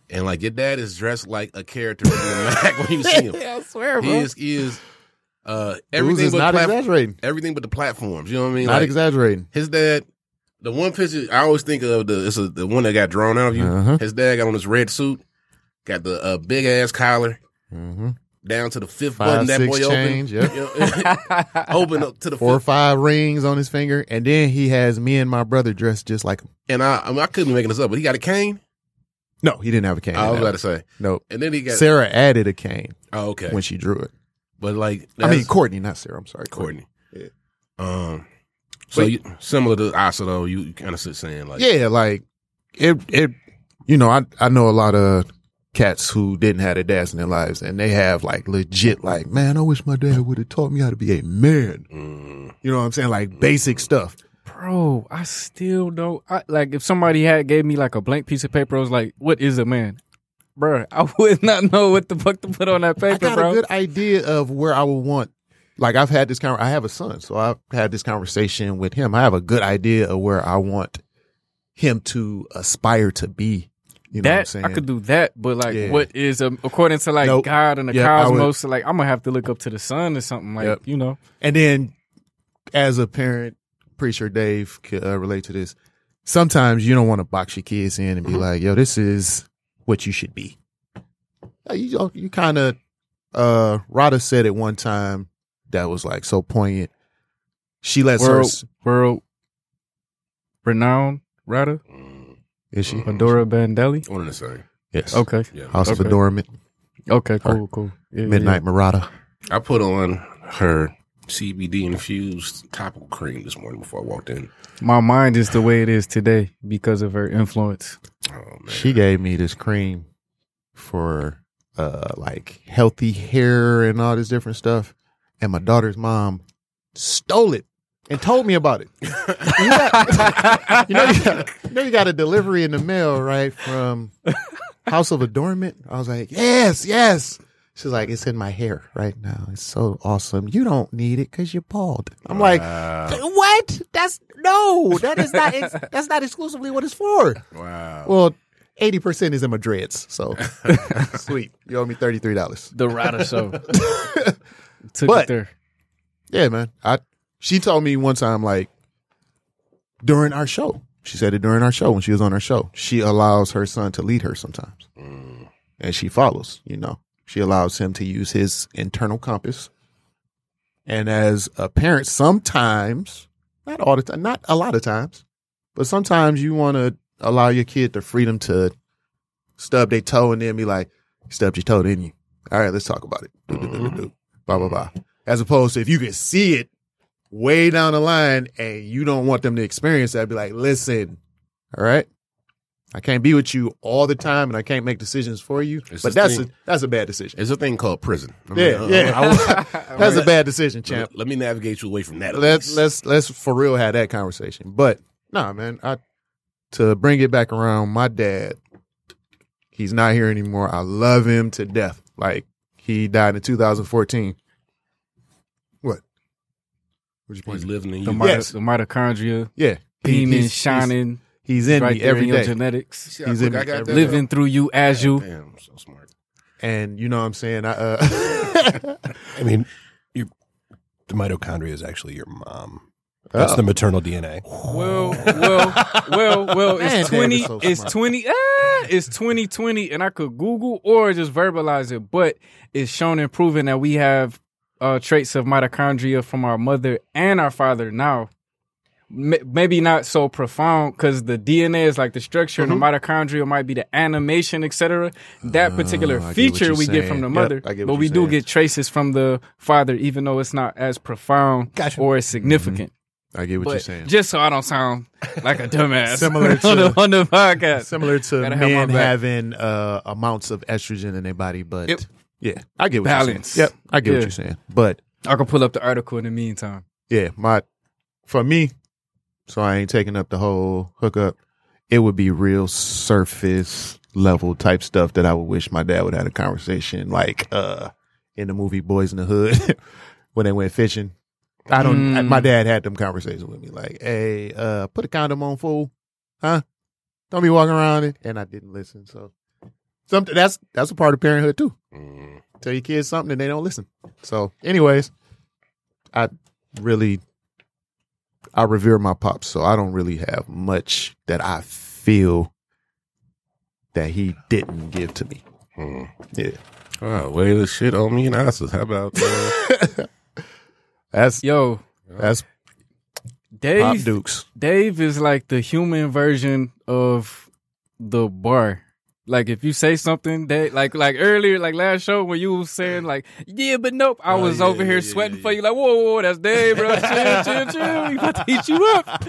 and like your dad is dressed like a character from the Mack when you see him. I swear, He is, he is, uh, everything is but not exaggerating. everything but the platforms. You know what I mean? Not Like, exaggerating. his dad, the one picture I always think of the it's a, the one that got drawn out of you. Uh-huh. His dad got on his red suit, got the uh, big ass collar Mm-hmm. Down to the fifth Five, button. That boy change, open, yep. Open up to the Four or five rings on his finger, and then he has me and my brother dressed just like him. And I, I, mean, I couldn't be making this up, but he got a cane. No, he didn't have a cane. I was about to say, Nope. and then he got. Sarah added a cane oh, okay, when she drew it. but like, I mean, Courtney, not Sarah. I'm sorry, Courtney. Yeah. Um. So But- you, similar to Asa though, you, you kind of sit saying like, Yeah, like it. It. You know, I I know a lot of cats who didn't have their dads in their lives, and they have like legit, like, man, I wish my dad would have taught me how to be a man. mm, You know what I'm saying? Like basic stuff. Bro, I still don't. I, like, if somebody had gave me like a blank piece of paper, I was like, "What is a man?" Bro, I would not know what the fuck to put on that paper, I paper, got bro. a good idea of where I would want. Like I've had this con I have a son, so I've had this conversation with him. I have a good idea of where I want him to aspire to be. You know that? I could do that, but like, Yeah. what is a, according to like Nope. God and the would- cosmos? Like, I'm gonna have to look up to the sun or something. Like, Yep. you know, And then, as a parent, pretty sure Dave could uh, relate to this. Sometimes you don't want to box your kids in and be like, "Yo, this is what you should be." You you kind of, uh, Rada said it one time that was like so poignant. She lets her. world, s- world renowned mm, Is she? Adora Bandelli. one of the same. Yes. Okay, Yeah. House of Okay. Adornment, okay, cool, cool. Yeah, Midnight Murata. I put on her CBD infused topical cream this morning before I walked in. My mind is the way it is today because of her influence. Oh man, She gave me this cream for uh like healthy hair and all this different stuff, and my daughter's mom stole it and told me about it. you, got, you know, you got, you know, you got a delivery in the mail, right, from House of Adornment. I was like, yes, yes. She's like, it's in my hair right now. It's so awesome. You don't need it because you're bald. I'm like, what? That's no, that is not. Ex- that's not exclusively what it's for. wow. Well, eighty percent is in my dreads. So sweet. You owe me thirty three dollars. The Rada Show took But- it there. Yeah, man. I she told me one time like during our show. She said it during our show when she was on our show. She allows her son to lead her sometimes. Mm, And she follows, you know. She allows him to use his internal compass. And as a parent, sometimes, not all the time, not a lot of times, but sometimes you want to allow your kid the freedom to stub their toe and then be like, "You stubbed your toe, didn't you? All right, let's talk about it. Do, do, do, do, do. Blah, blah, blah. As opposed to if you can see it way down the line and you don't want them to experience that, be like, listen, all right, I can't be with you all the time and I can't make decisions for you. It's but that's a, that's a bad decision. It's a thing called prison. I Yeah, uh, yeah. I- That's a bad decision, champ. let, let me navigate you away from that. Let's least. let's let's for real have that conversation. But nah, man, I to bring it back around, my dad, he's not here anymore. I love him to death. Like he died in 2014. What? What you He's pointing? living in The, you. mito- Yes. the mitochondria Yeah, He- beaming, he's- shining, He's, he's in right me there every in your day, genetics, See He's quick in I me got living through you as you. Damn, I'm so smart. and you know what I'm saying. I uh, I mean, you, the mitochondria is actually your mom. That's Uh-oh. the maternal DNA. Well, well, well, well. Man, It's Dad twenty. so it's smart. twenty. Ah, it's twenty twenty, and I could Google or just verbalize it. But it's shown and proven that we have uh, traits of mitochondria from our mother and our father now. M- maybe not so profound because the DNA is like the structure, and the mitochondria might be the animation, etc. That particular Oh, I get what feature we get from the mother, I get but we you're do get traces from the father, even though it's not as profound Gotcha. or as significant. I get what But you're saying. just so I don't sound like a dumbass Similar on, to- the, on the podcast. Similar to Gotta men back. having uh, amounts of estrogen in their body, but Yep. Yeah, I get what Balance. you're saying. Yep, I get Yeah. what you're saying. But I can pull up the article in the meantime. yeah, my for me, so I ain't taking up the whole hookup. It would be real surface level type stuff that I would wish my dad would have had a conversation like uh in the movie Boys in the Hood when they went fishing. I don't. Mm. My dad had them conversations with me like, "Hey, uh, put a condom on, fool, huh? Don't be walking around it." And I didn't listen. So, something that's that's a part of parenthood too. Mm. Tell your kids something and they don't listen. So, anyways, I really I revere my pops, so I don't really have much that I feel that he didn't give to me. Mm. Yeah, Oh, way to shit on me and asses. How about uh, that's Yo, that's Pop Dave. Dukes. Dave is like the human version of the bar. Like if you say something that like like earlier, like last show when you was saying like, yeah, but nope, I Oh, was yeah, over here yeah, sweating yeah, for you, like, whoa, whoa, whoa, that's Dave, bro. chill, chill, chill. We about to heat you up.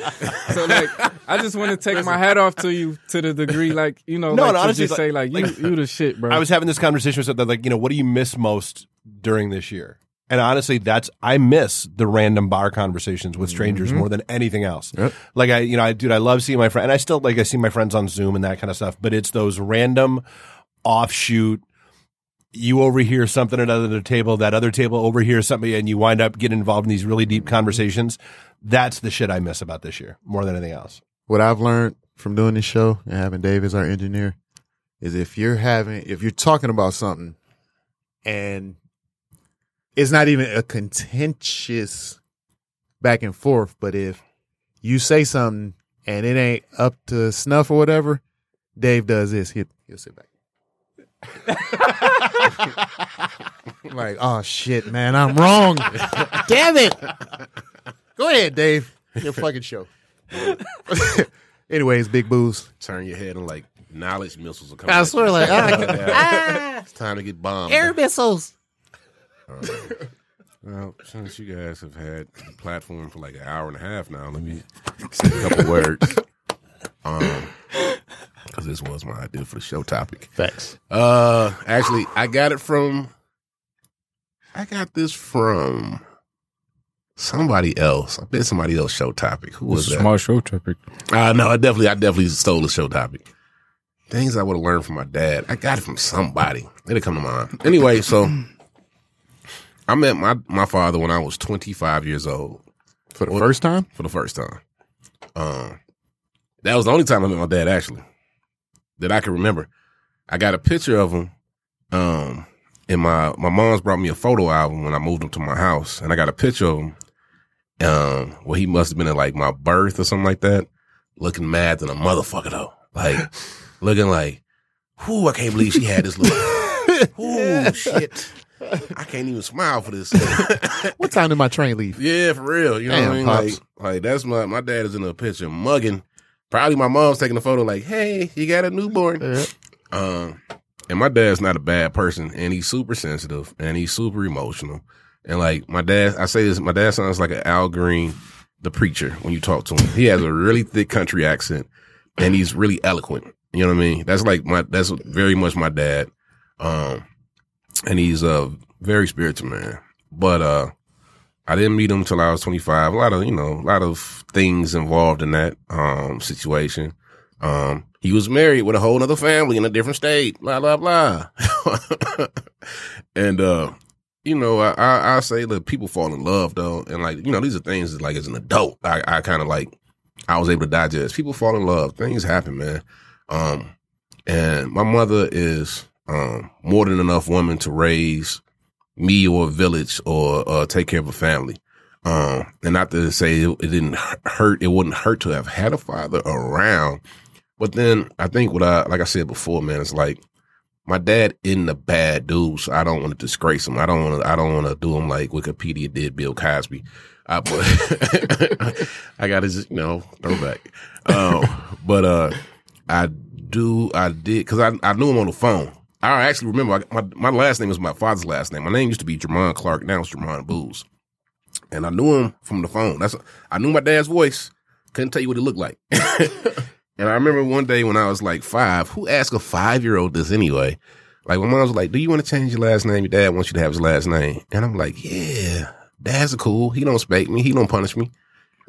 so like I just want to take my hat off to you to the degree like, you know, No, like to honestly, just say like you you the shit, bro. I was having this conversation with something like, you know, what do you miss most during this year? And honestly, that's I miss the random bar conversations with strangers mm-hmm. more than anything else. Yep. Like I, you know, I dude, I love seeing my friend, and I still like I see my friends on Zoom and that kind of stuff. But it's those random offshoot. You overhear something at another table, that other table overhears something, and you wind up getting involved in these really deep mm-hmm. conversations. That's the shit I miss about this year more than anything else. What I've learned from doing this show and having Dave as our engineer is if you're having if you're talking about something and it's not even a contentious back and forth, but if you say something and it ain't up to snuff or whatever, Dave does this. He'll, he'll sit back. like, oh shit, man, I'm wrong. Damn it. Go ahead, Dave. Your fucking show. Anyways, big booze. turn your head and like knowledge missiles are coming? I at swear, you. like, ah, it's time to get bombed. Air missiles. Well, since you guys have had the platform for like an hour and a half now, let me say a couple words. Um, because this was my idea for the show topic. Facts. Uh, actually, I got it from. I got this from somebody else. I bet somebody else show topic. Who was that? smart show topic. Uh, no, I definitely, I definitely stole the show topic. Things I would have learned from my dad. I got it from somebody. It'll come to mind. Anyway, so I met my my father when I was 25 years old For the first time? for the first time. Um, that was the only time I met my dad actually that I can remember. I got a picture of him. Um, and my my mom's brought me a photo album when I moved him to my house, and I got a picture of him. Um, well, he must have been at like my birth or something like that, looking mad than a motherfucker though, like looking like, whoo, I can't believe she had this look. Ooh, shit. I can't even smile for this. What time did my train leave? Yeah, for real. You know Damn, what I mean? Pops. Like, like that's my my dad is in a picture mugging. Probably my mom's taking a photo like, hey, you got a newborn. Yeah. Um, and my dad's not a bad person, and he's super sensitive and he's super emotional. And like my dad, I say this, my dad sounds like an Al Green, the preacher, when you talk to him. He has a really thick country accent, and he's really eloquent. You know what I mean? That's like my that's very much my dad. Um, and he's a very spiritual man. But uh, I didn't meet him until I was 25. A lot of, you know, a lot of things involved in that um situation. Um, he was married with a whole other family in a different state, blah, blah, blah. and, uh, you know, I, I, I say that people fall in love though. And like, you know, these are things that like as an adult, I, I kind of like, I was able to digest. People fall in love. Things happen, man. Um, and my mother is, um, more than enough woman to raise me or a village or, uh, take care of a family. Um, and not to say it, it didn't hurt, it wouldn't hurt to have had a father around. But then I think what I, like I said before, man, it's like my dad isn't a bad dude, so I don't want to disgrace him. I don't want to, I don't want to do him like Wikipedia did Bill Cosby. I, but I got just, you know, throwback. Um, but, uh, I do, I did, cause I, I knew him on the phone. I actually remember I, my, my last name was my father's last name. My name used to be Jermon Clark. Now it's Jermon Booz. And I knew him from the phone. That's, I knew my dad's voice. Couldn't tell you what he looked like. and I remember one day when I was like five, who asked a five year old this anyway? Like my mom was like, do you want to change your last name? Your dad wants you to have his last name. And I'm like, yeah, dad's cool. He don't spank me. He don't punish me.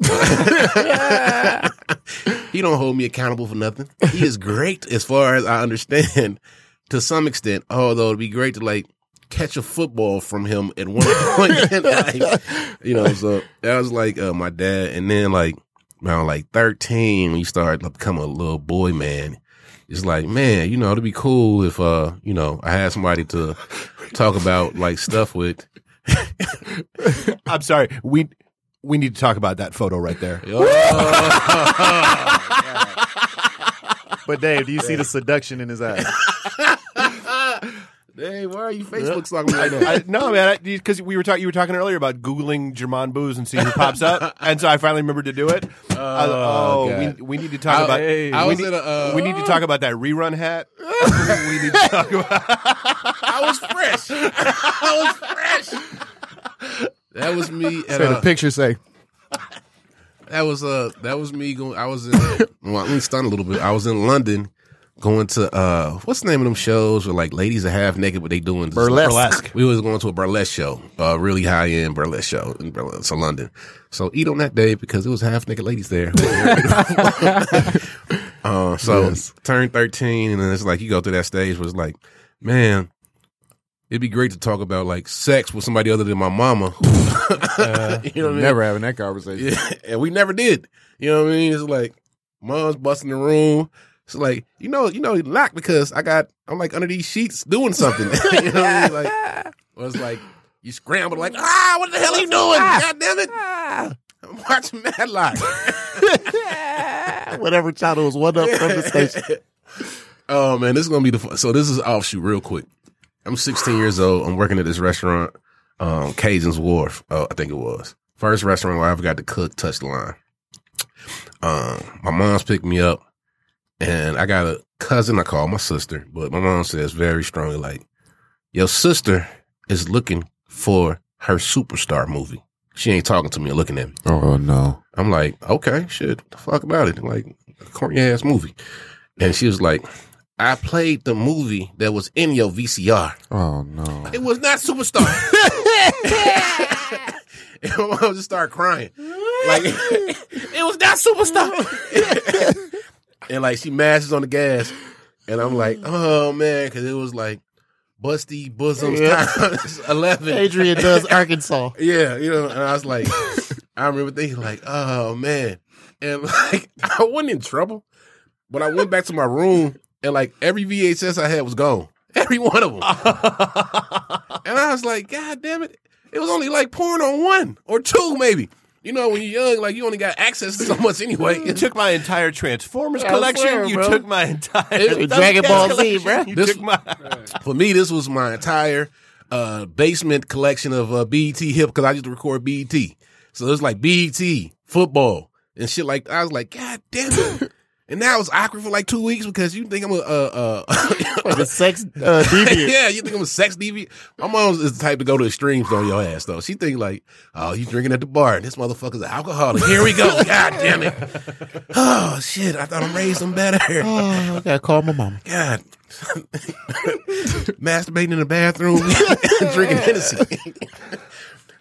he don't hold me accountable for nothing. He is great as far as I understand to some extent. Although it'd be great to like catch a football from him at one point. in life. you know, so that was like uh, my dad. And then like around like 13, when you start to become a little boy man, it's like, man, you know, it'd be cool if, uh, you know, I had somebody to talk about like stuff with. I'm sorry. We we need to talk about that photo right there. But Dave, do you see the seduction in his eyes? Hey, why are you Facebook stalking me like that? I, no, man, because we were talking. You were talking earlier about googling Jermon Booze and seeing who pops up, and so I finally remembered to do it. Uh, oh, God. we, we need to talk I- about. hey, I we, was need, in a, uh, we need to talk about that rerun hat. we need to talk about. I was fresh. I was fresh. That was me at Say the uh, picture say. that was uh that was me going I was in well, let me stun a little bit. I was in London going to uh what's the name of them shows where like ladies are half naked but they doing this- Burlesque. Burlesque. We was going to a burlesque show, a really high end burlesque show in Burlesque, so London. So eat on that day because it was half naked ladies there. uh, so Yes. turned thirteen, and then it's like you go through that stage where it's like, man, it'd be great to talk about like sex with somebody other than my mama. you know what I mean? Never having that conversation. Yeah, and we never did. You know what I mean? It's like mom's busting the room. It's like you know, you know, locked because I got I'm like under these sheets doing something. you know what I mean? Like, like you scramble like ah, what the hell are you doing? God damn it! I'm watching Matlock. Whatever channel was one up from the station. oh man, this is gonna be the fun. So this is offshoot real quick. I'm 16 years old. I'm working at this restaurant, um, Cajun's Wharf. Oh, I think it was first restaurant where I ever got to cook, touch the line. Um, my mom's picked me up, and I got a cousin. I call my sister, but my mom says very strongly, like, "Your sister is looking for her superstar movie. She ain't talking to me or looking at me." Oh no. I'm like, okay, shit, what the fuck about it? Like, a corny ass movie. And she was like, I played the movie that was in your VCR. Oh no. It was not Superstar. and my mom just started crying. Like, it was not Superstar. and like, she mashes on the gas. And I'm like, mm. oh man, because it was like Busty Bosoms times 11. Adrian does Arkansas. Yeah, you know, and I was like, I remember thinking like, oh man, and like I wasn't in trouble, but I went back to my room and like every VHS I had was gone, every one of them, and I was like, God damn it, it was only like porn on one or two maybe. You know, when you're young, like you only got access to so much anyway. You took my entire Transformers I collection. swear, you bro. took my entire It- Dragon Ball Z, bro. You This- took my. For me, this was my entire uh, basement collection of uh, BET hip because I used to record BET. So it was like BET, football, and shit like I was like, God damn it. And now it's awkward for like two weeks because you think I'm a, uh, Like uh, a sex uh, deviant. yeah, you think I'm a sex deviant. My mom is the type to go to extremes on your ass though. She think like, oh, you drinking at the bar. And this motherfucker's an alcoholic. Here we go. God damn it. Oh shit, I thought I raised him better. Oh, I gotta call my mama. God. Masturbating in the bathroom, drinking Hennessy.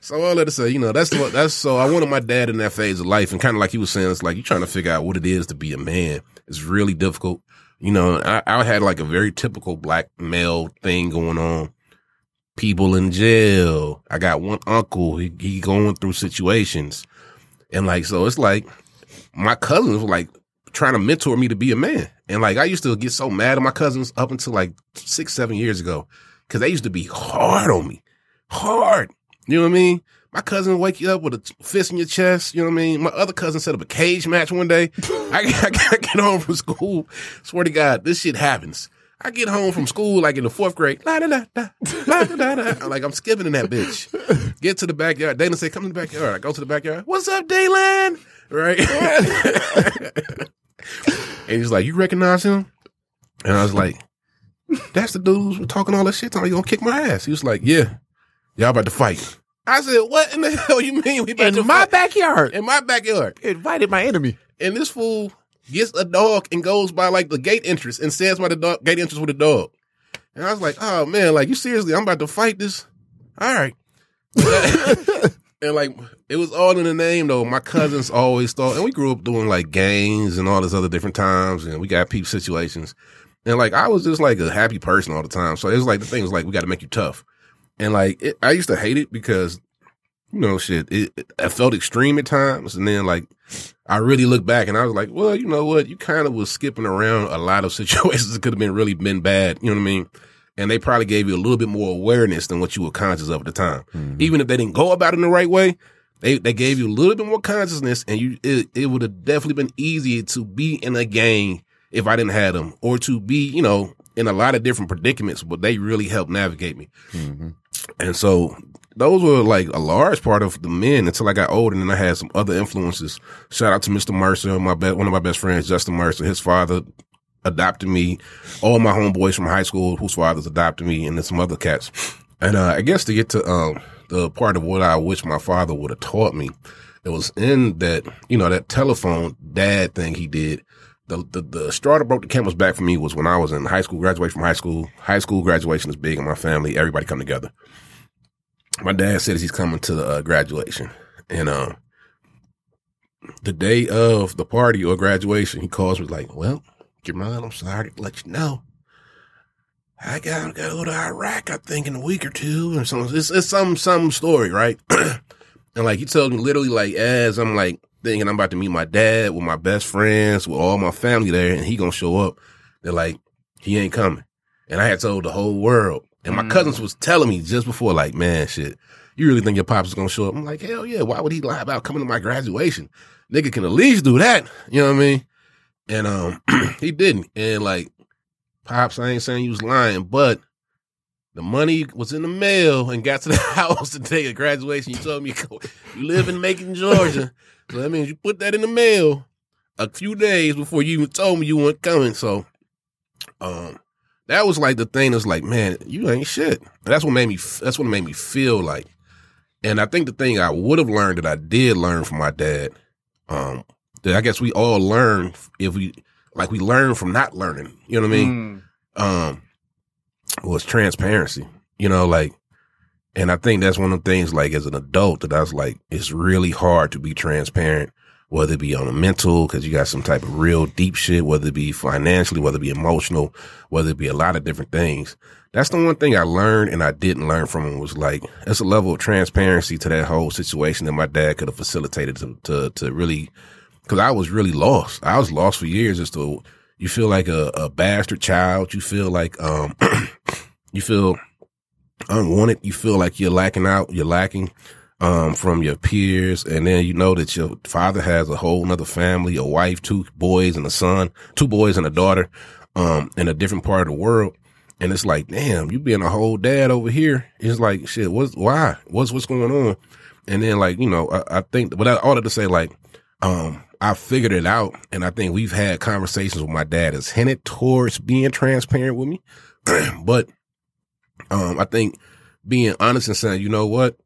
So all that to say, you know, that's what that's so I wanted my dad in that phase of life and kind of like he was saying, it's like you're trying to figure out what it is to be a man. It's really difficult. You know, I, I had like a very typical black male thing going on. People in jail. I got one uncle, he, he going through situations. And like, so it's like my cousins were like trying to mentor me to be a man. And like, I used to get so mad at my cousins up until like six, seven years ago because they used to be hard on me. Hard. You know what I mean? My cousin wake you up with a fist in your chest. You know what I mean? My other cousin set up a cage match one day. I, I, I get home from school. Swear to God, this shit happens. I get home from school like in the fourth grade. La, da, da, da, la, da, da, da. I'm Like I'm skipping in that bitch. Get to the backyard. Dana say, "Come to the backyard." I go to the backyard. What's up, Daylan? Right. and he's like, "You recognize him?" And I was like, "That's the dude who's talking all that shit. Talking, you gonna kick my ass?" He was like, "Yeah, y'all about to fight." I said, "What in the hell you mean we about to In my fight?" backyard. in my backyard?" Invited my enemy. And this fool gets a dog and goes by like the gate entrance and stands by the dog, gate entrance with a dog. And I was like, oh man, like you seriously, I'm about to fight this. All right. and And like it was all in the name though. My cousins always thought, and we grew up doing like games and all this other different times, and we got peep situations. And like I was just like a happy person all the time. So it was like the thing was like we got to make you tough. And like it, I used to hate it because you know shit, it, it I felt extreme at times, and then like I really look back and I was like, well, you know what, you kind of was skipping around a lot of situations that could have been really been bad. You know what I mean? And they probably gave you a little bit more awareness than what you were conscious of at the time. Mm-hmm. Even if they didn't go about it in the right way, they they gave you a little bit more consciousness, and you it, it would have definitely been easier to be in a gang if I didn't have them, or to be you know in a lot of different predicaments. But they really helped navigate me, and so those were like a large part of the men until I got older, and then I had some other influences. Shout out to Mr. Mercer, my be- one of my best friends, Justin Mercer. His father adopted me. All my homeboys from high school whose fathers adopted me, and then some other cats. And uh, I guess to get to um, the part of what I wish my father would have taught me, it was in that you know that telephone dad thing he did. The, the the straw that broke the camel's back for me was when I was in high school, graduation from high school. High school graduation is big in my family. Everybody come together. My dad says he's coming to the uh, graduation, and um, the day of the party or graduation, he calls me like, "Well, Jamal, I'm sorry to let you know. I gotta go to Iraq, I think, in a week or two, or something. It's, it's some some story, right? and like he told me literally, like as I'm like thinking I'm about to meet my dad with my best friends, with all my family there, and he gonna show up. They're like, he ain't coming. And I had told the whole world. And my cousins was telling me just before, like, man, shit, you really think your pops is gonna show up? I'm like, hell yeah, why would he lie about coming to my graduation? Nigga can at least do that. You know what I mean? And um he didn't. And like Pops, I ain't saying you was lying, but the money was in the mail and got to the house the day of graduation. You told me you live in Macon, Georgia. So that means you put that in the mail a few days before you even told me you weren't coming. So um that was like the thing that's like, man, you ain't shit. And that's what made me that's what made me feel like. And I think the thing I would have learned that I did learn from my dad, um, that I guess we all learn if we like we learn from not learning. You know what I mean? um was transparency. You know, like and I think that's one of the things like as an adult that I was like, it's really hard to be transparent, whether it be on a mental, cause you got some type of real deep shit, whether it be financially, whether it be emotional, whether it be a lot of different things. That's the one thing I learned and I didn't learn from him was like, it's a level of transparency to that whole situation that my dad could have facilitated to, to, to really, cause I was really lost. I was lost for years as to, you feel like a, a bastard child. You feel like, um, you feel unwanted. You feel like you're lacking out. You're lacking, um, from your peers. And then you know that your father has a whole nother family, a wife, two boys and a son, two boys and a daughter, um, in a different part of the world. And it's like, damn, you being a whole dad over here. It's like, shit, what's, why? What's, what's going on? And then like, you know, I, I think, but I ought to say like, um, I figured it out. And I think we've had conversations with my dad has hinted towards being transparent with me. but, um, I think being honest and saying, you know what?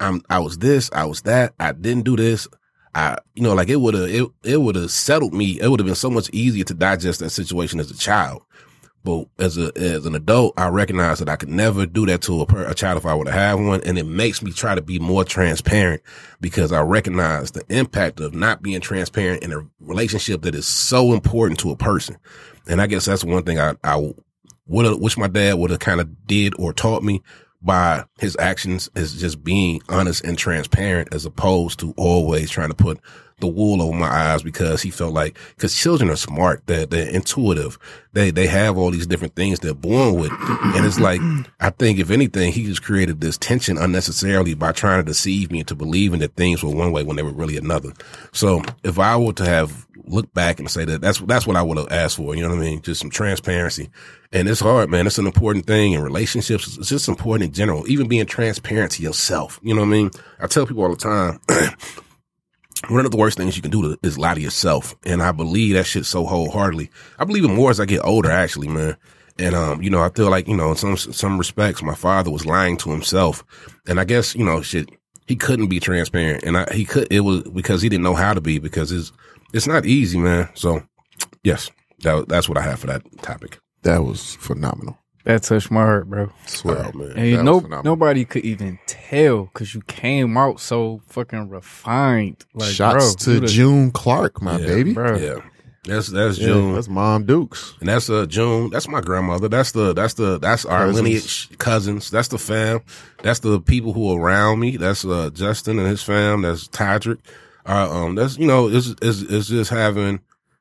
I'm, I was this, I was that, I didn't do this. I, you know, like it would have, it, it would have settled me. It would have been so much easier to digest that situation as a child. But as a, as an adult, I recognize that I could never do that to a, per, a child if I were to have one. And it makes me try to be more transparent because I recognize the impact of not being transparent in a relationship that is so important to a person. And I guess that's one thing I, I wish my dad would have kind of did or taught me by his actions is just being honest and transparent as opposed to always trying to put the wool over my eyes because he felt like, cause children are smart, they're, they're intuitive. They, they have all these different things they're born with. And it's like, I think if anything, he just created this tension unnecessarily by trying to deceive me into believing that things were one way when they were really another. So if I were to have looked back and say that that's, that's what I would have asked for. You know what I mean? Just some transparency. And it's hard, man. It's an important thing in relationships. It's just important in general, even being transparent to yourself. You know what I mean? I tell people all the time, one of the worst things you can do is lie to yourself. And I believe that shit so wholeheartedly. I believe it more as I get older, actually, man. And, um, you know, I feel like, you know, in some, some respects, my father was lying to himself. And I guess, you know, shit, he couldn't be transparent. And I, he could, it was because he didn't know how to be because it's, it's not easy, man. So yes, that, that's what I have for that topic. That was phenomenal. That touched my heart, bro. Swear. Oh, man. And That you was nobody could even tell because you came out so fucking refined. Like, Shots bro, to the- June Clark, my Yeah, baby. bro. Yeah, that's that's Yeah, June. that's Mom Dukes. And that's uh June. That's my grandmother. That's the that's the that's our Cousins. lineage cousins. That's the fam. That's the people who are around me. That's uh Justin and his fam. That's Tydrick. Uh, um, that's you know, it's, it's it's just having,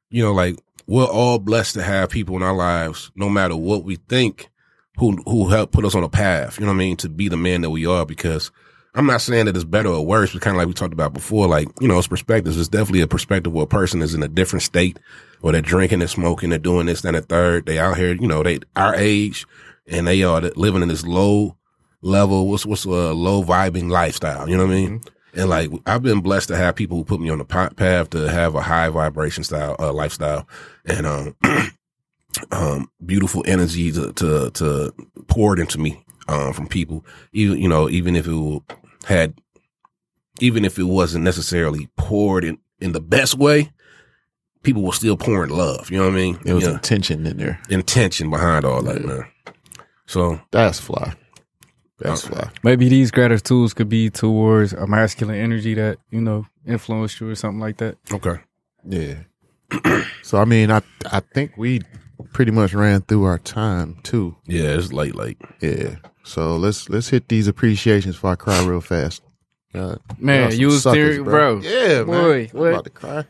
you know, like we're all blessed to have people in our lives, no matter what we think, who who help put us on a path. You know what I mean? To be the man that we are. Because I'm not saying that it's better or worse, but kind of like we talked about before. Like you know, it's perspectives. It's definitely a perspective where a person is in a different state or they're drinking and smoking, they're doing this, then a third. They out here, you know, they our age, and they are living in this low level, what's what's a low vibing lifestyle. You know what I mean? And like I've been blessed to have people who put me on the path to have a high vibration style uh, lifestyle, and um, um, beautiful energy to to to poured into me um, from people. Even you know, even if it had, even if it wasn't necessarily poured in in the best way, people were still pouring love. You know what I mean? There was Yeah. intention in there. intention behind all that, man. So That's fly. That's Okay. fly. Maybe these gratitudes could be towards a masculine energy that you know influenced you or something like that. okay, Yeah. so I mean, I I think we pretty much ran through our time too. yeah, it's late, late. Yeah. So let's let's hit these appreciations before I cry real fast. Uh, God, Man, y'all some was suckers, there, bro. Yeah, man. Boy, I'm what? about to cry.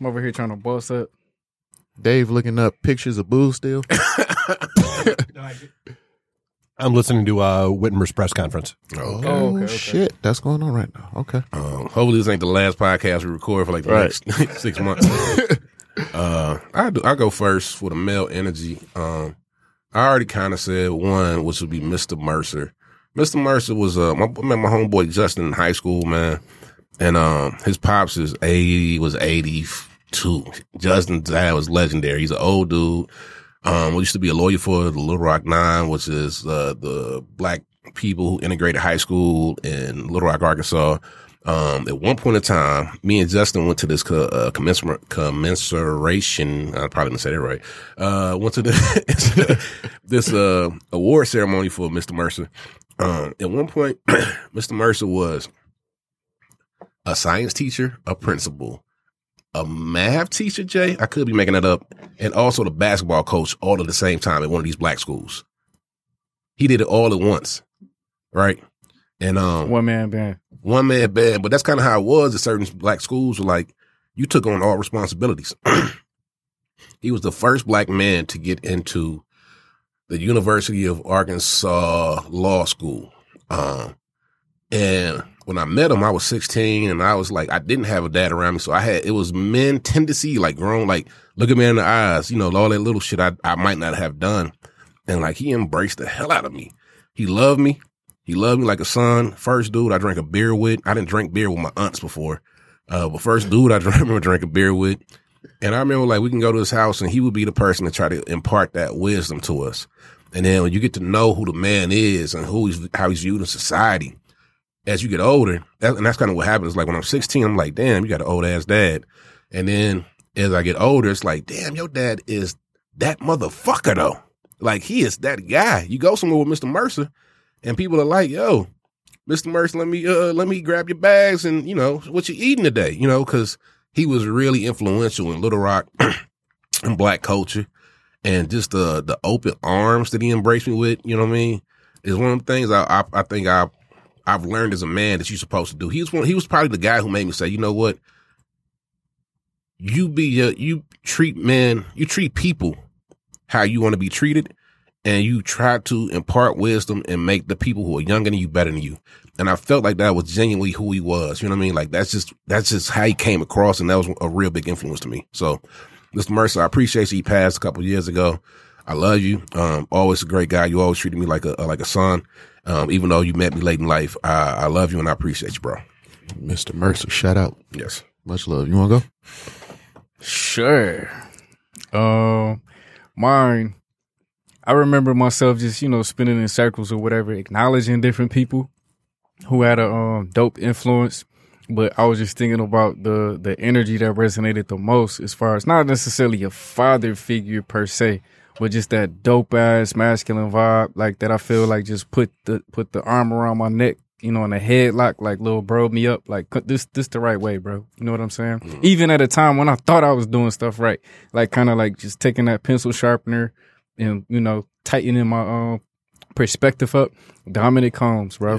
I'm over here trying to boss up. Dave looking up pictures of Boo still. I'm listening to uh, Whitmer's press conference. Okay. Oh, okay, okay. shit, that's going on right now. Okay. Um, hopefully this ain't the last podcast we record for like the Right. next six months. uh, I do. I go first for the male energy. Um, I already kind of said one, which would be Mr. Mercer. Mr. Mercer was uh, my, I met my homeboy Justin in high school, man, and um, his pops is eighty was eighty two. Justin's dad was legendary. He's an old dude. Um, we used to be a lawyer for the Little Rock Nine, which is uh, the black people who integrated high school in Little Rock, Arkansas. Um, at one point in time, me and Justin went to this co- uh, commensura- commensuration. I probably didn't say that right. Uh, went to the, this uh, award ceremony for Mr. Mercer. Um, at one point, Mr. Mercer was a science teacher, a principal, a math teacher, Jay. I could be making that up, and also the basketball coach all at the same time at one of these black schools. He did it all at once, right? And um, One man band. one man band, but that's kind of how it was at certain black schools. Were like you took on all responsibilities. he was the first black man to get into the University of Arkansas Law School. Um, and when I met him, I was 16 and I was like, I didn't have a dad around me. So I had, it was men tendency, like grown, like look at me in the eyes, you know, all that little shit I, I might not have done. And like he embraced the hell out of me. He loved me. He loved me like a son. First dude I drank a beer with. I didn't drink beer with my aunts before. Uh, but first dude I remember drinking beer with. And I remember like we can go to his house and he would be the person to try to impart that wisdom to us. And then when you get to know who the man is and who he's, how he's viewed in society, as you get older, that, and that's kind of what happens. Like when I'm 16, I'm like, damn, you got an old ass dad. And then as I get older, it's like, damn, your dad is that motherfucker though. Like he is that guy. You go somewhere with Mr. Mercer and people are like, yo, Mr. Mercer, let me, uh, let me grab your bags and, you know, what you eating today? You know, cause he was really influential in Little Rock and black culture and just the, the open arms that he embraced me with, you know what I mean? Is one of the things I, I, I think I, I've learned as a man that you're supposed to do. He was one, he was probably the guy who made me say, you know what? You be, uh, you treat men, you treat people how you want to be treated and you try to impart wisdom and make the people who are younger than you better than you. And I felt like that was genuinely who he was. You know what I mean? Like that's just that's just how he came across, and that was a real big influence to me. So, Mr. Mercer, I appreciate you. He passed a couple years ago. I love you. Um, always a great guy. You always treated me like a like a son. Um, even though you met me late in life, I, I love you and I appreciate you, bro. Mr. Mercer, shout out. Yes. Much love. You want to go? Sure. Um, mine. I remember myself just you know spinning in circles or whatever, acknowledging different people who had a um dope influence. But I was just thinking about the the energy that resonated the most, as far as not necessarily a father figure per se, with just that dope ass masculine vibe, like that. I feel like just put the put the arm around my neck, you know, in a headlock, like little bro me up, like this this the right way, bro. You know what I'm saying? Even at a time when I thought I was doing stuff right, like kind of like just taking that pencil sharpener and you know tightening my um perspective up. Dominic Combs, bro.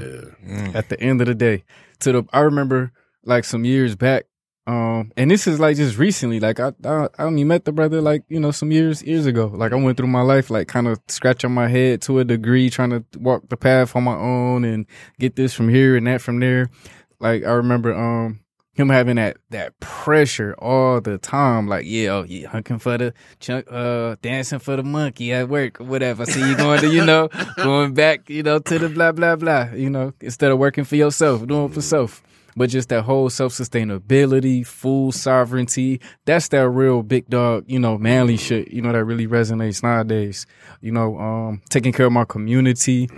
At the end of the day, to the I remember like some years back. Um, and this is like just recently, like I, I, I only met the brother like, you know, some years, years ago. Like I went through my life, like kind of scratching my head to a degree, trying to walk the path on my own and get this from here and that from there. Like I remember, um, him having that, that pressure all the time. Like, yeah, oh, yeah, hunking for the chunk, uh, dancing for the monkey at work or whatever. See you going to, you know, going back, you know, to the blah, blah, blah, you know, instead of working for yourself, doing it for self but just that whole self sustainability, full sovereignty. That's that real big dog, you know, manly shit, you know, that really resonates nowadays. You know, um, taking care of my community,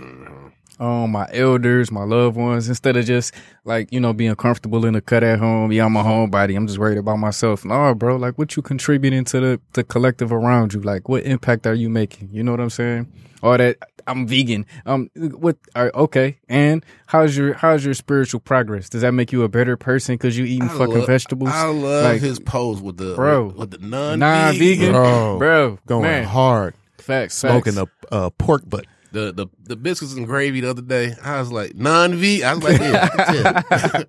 um, my elders, my loved ones, instead of just like, you know, being comfortable in the cut at home. Yeah, I'm a homebody. I'm just worried about myself. No, bro, like what you contributing to the, the collective around you? Like what impact are you making? You know what I'm saying? Or that I'm vegan. Um, what? Are, okay. And how's your how's your spiritual progress? Does that make you a better person because you eating I fucking love- vegetables? I love Like, his pose with the Bro. with, with the non non-vegan, Bro. bro, Going man, hard, facts, smoking facts. a uh, pork butt. The the the biscuits and gravy the other day. I was like non V. I was like, yeah, yeah.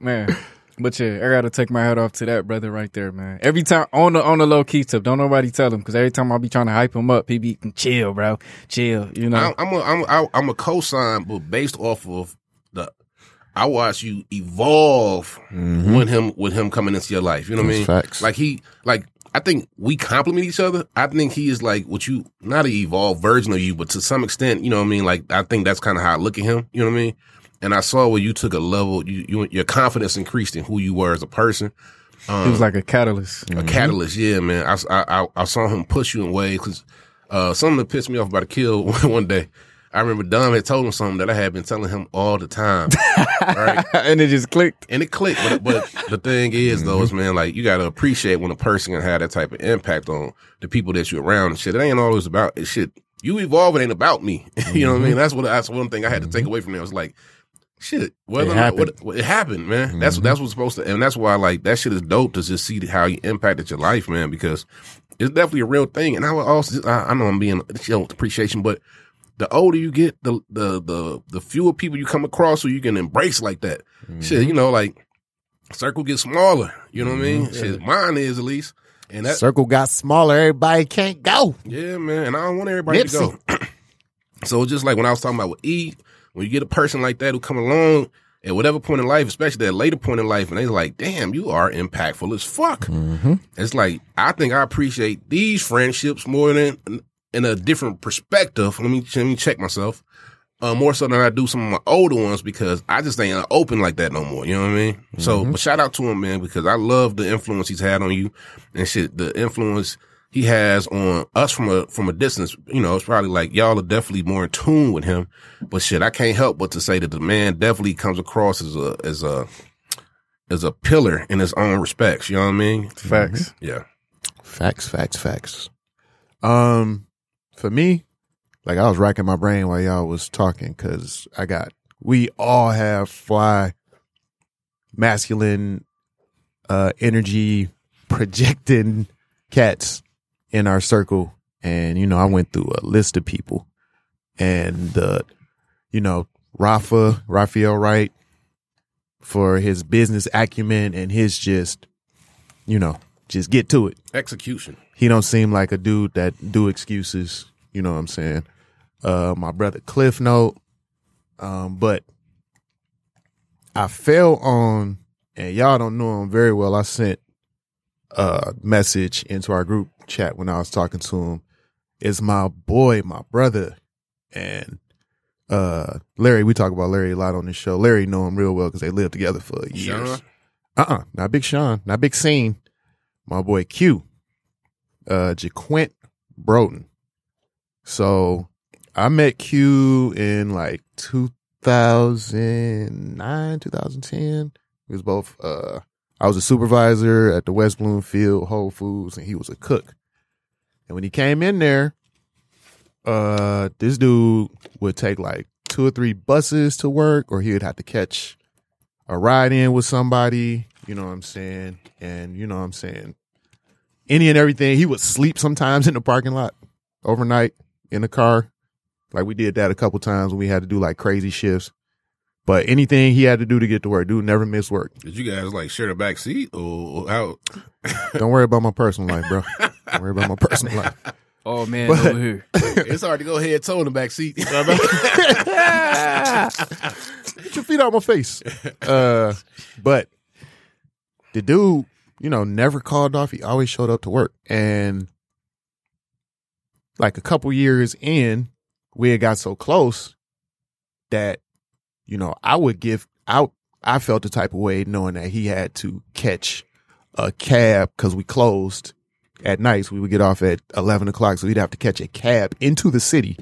man. But yeah, I gotta take my hat off to that brother right there, man. Every time on the on the low key tip, don't nobody tell him because every time I be trying to hype him up, he be chill, bro, chill. You know, I'm I'm a, I'm a, I'm a cosign, but based off of the. I watch you evolve with him with him coming into your life. You know what I mean? Mm-hmm. Facts. Like he like I think we complement each other. I think he is like what you not an evolved version of you, but to some extent, you know what I mean. Like I think that's kind of how I look at him. You know what I mean? And I saw where you took a level. You, you your confidence increased in who you were as a person. It was um, like a catalyst. A mm-hmm. catalyst, yeah, man. I, I, I, saw him push you in ways because uh, something that pissed me off about a kill one day. I remember Dom had told him something that I had been telling him all the time, right? and it just clicked. And it clicked. But, but the thing is, though, is mm-hmm. man, like you got to appreciate when a person can have that type of impact on the people that you're around and shit. It ain't always about it. Shit, you evolve. It ain't about me. you know what I mean? Mm-hmm. That's what. That's one thing I had to take away from it. I was like, shit. Whether It not- happened. what, it happened, man. That's mm-hmm. that's what's supposed to, and that's why like that shit is dope to just see how you impacted your life, man. Because it's definitely a real thing. And I would also, I, I know I'm being you know appreciation, but the older you get, the the the the fewer people you come across who you can embrace like that. Mm-hmm. Shit, you know, like circle gets smaller. You know what I mean? Mm-hmm. Shit, mine is at least. And that, Circle got smaller. Everybody can't go. yeah, man. And I don't want everybody to go. so it's just like when I was talking about with E, when you get a person like that who come along at whatever point in life, especially that later point in life, and they're like, damn, you are impactful as fuck. It's like, I think I appreciate these friendships more than in a different perspective. Let me, let me check myself. Uh, more so than I do some of my older ones because I just ain't open like that no more. You know what I mean? So, but shout out to him, man, because I love the influence he's had on you and shit. The influence he has on us from a from a distance. You know, it's probably like y'all are definitely more in tune with him. But shit, I can't help but to say that the man definitely comes across as a as a as a pillar in his own respects. You know what I mean? Facts. Yeah. Facts, facts, facts. Um, for me, like I was racking my brain while y'all was talking because I got we all have fly masculine uh energy projecting cats in our circle and you know I went through a list of people and the you know Rafa Raphael Wright for his business acumen and his just you know just get to it Execution. he don't seem like a dude that do excuses. You know what I'm saying? Uh, my brother Cliff Note. Um, but I fell on, and y'all don't know him very well. I sent a message into our group chat when I was talking to him. is my boy, my brother, and uh, Larry. We talk about Larry a lot on this show. Larry know him real well because they lived together for years. Sean? Uh uh not Big Sean, not Big Scene. My boy Q, uh, Jaquint Broughton. So I met Q in like 2009, 2010. He was both, uh, I was a supervisor at the West Bloomfield Whole Foods and he was a cook. And when he came in there, uh, this dude would take like two or three buses to work, or he would have to catch a ride in with somebody. You know what I'm saying? And you know what I'm saying? Any and everything. He would sleep sometimes in the parking lot overnight in the car. Like we did that a couple times when we had to do like crazy shifts. But anything he had to do to get to work, dude never missed work. Did you guys like share the back seat or how? Don't worry about my personal life, bro. Don't worry about my personal life. Oh man, But- over here. it's hard to go head toe in the back seat. Get your feet out my face. Uh, but the dude, you know, never called off. He always showed up to work. And like a couple years in, we had got so close that, you know, I would give out. I felt the type of way knowing that he had to catch a cab because we closed at nights. We would get off at 11 o'clock. So he'd have to catch a cab into the city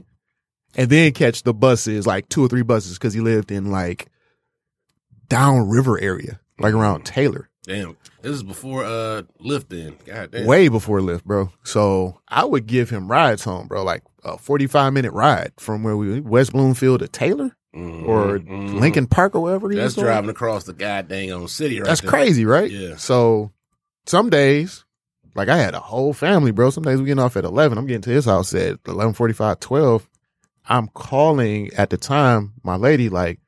and then catch the buses, like two or three buses, because he lived in like downriver area, like around Taylor, damn, this is before uh Lyft. Then, god damn. way before Lyft, bro. So I would give him rides home, bro, like a forty-five minute ride from where we West Bloomfield to Taylor Mhm, or mhm. Lincoln Park or wherever he That's driving across the goddamn on city right That's there. crazy, right? Yeah. So some days, like I had a whole family, bro. Some days we getting off at 11. I'm getting to his house at 11:45, 12. I'm calling at the time my lady like,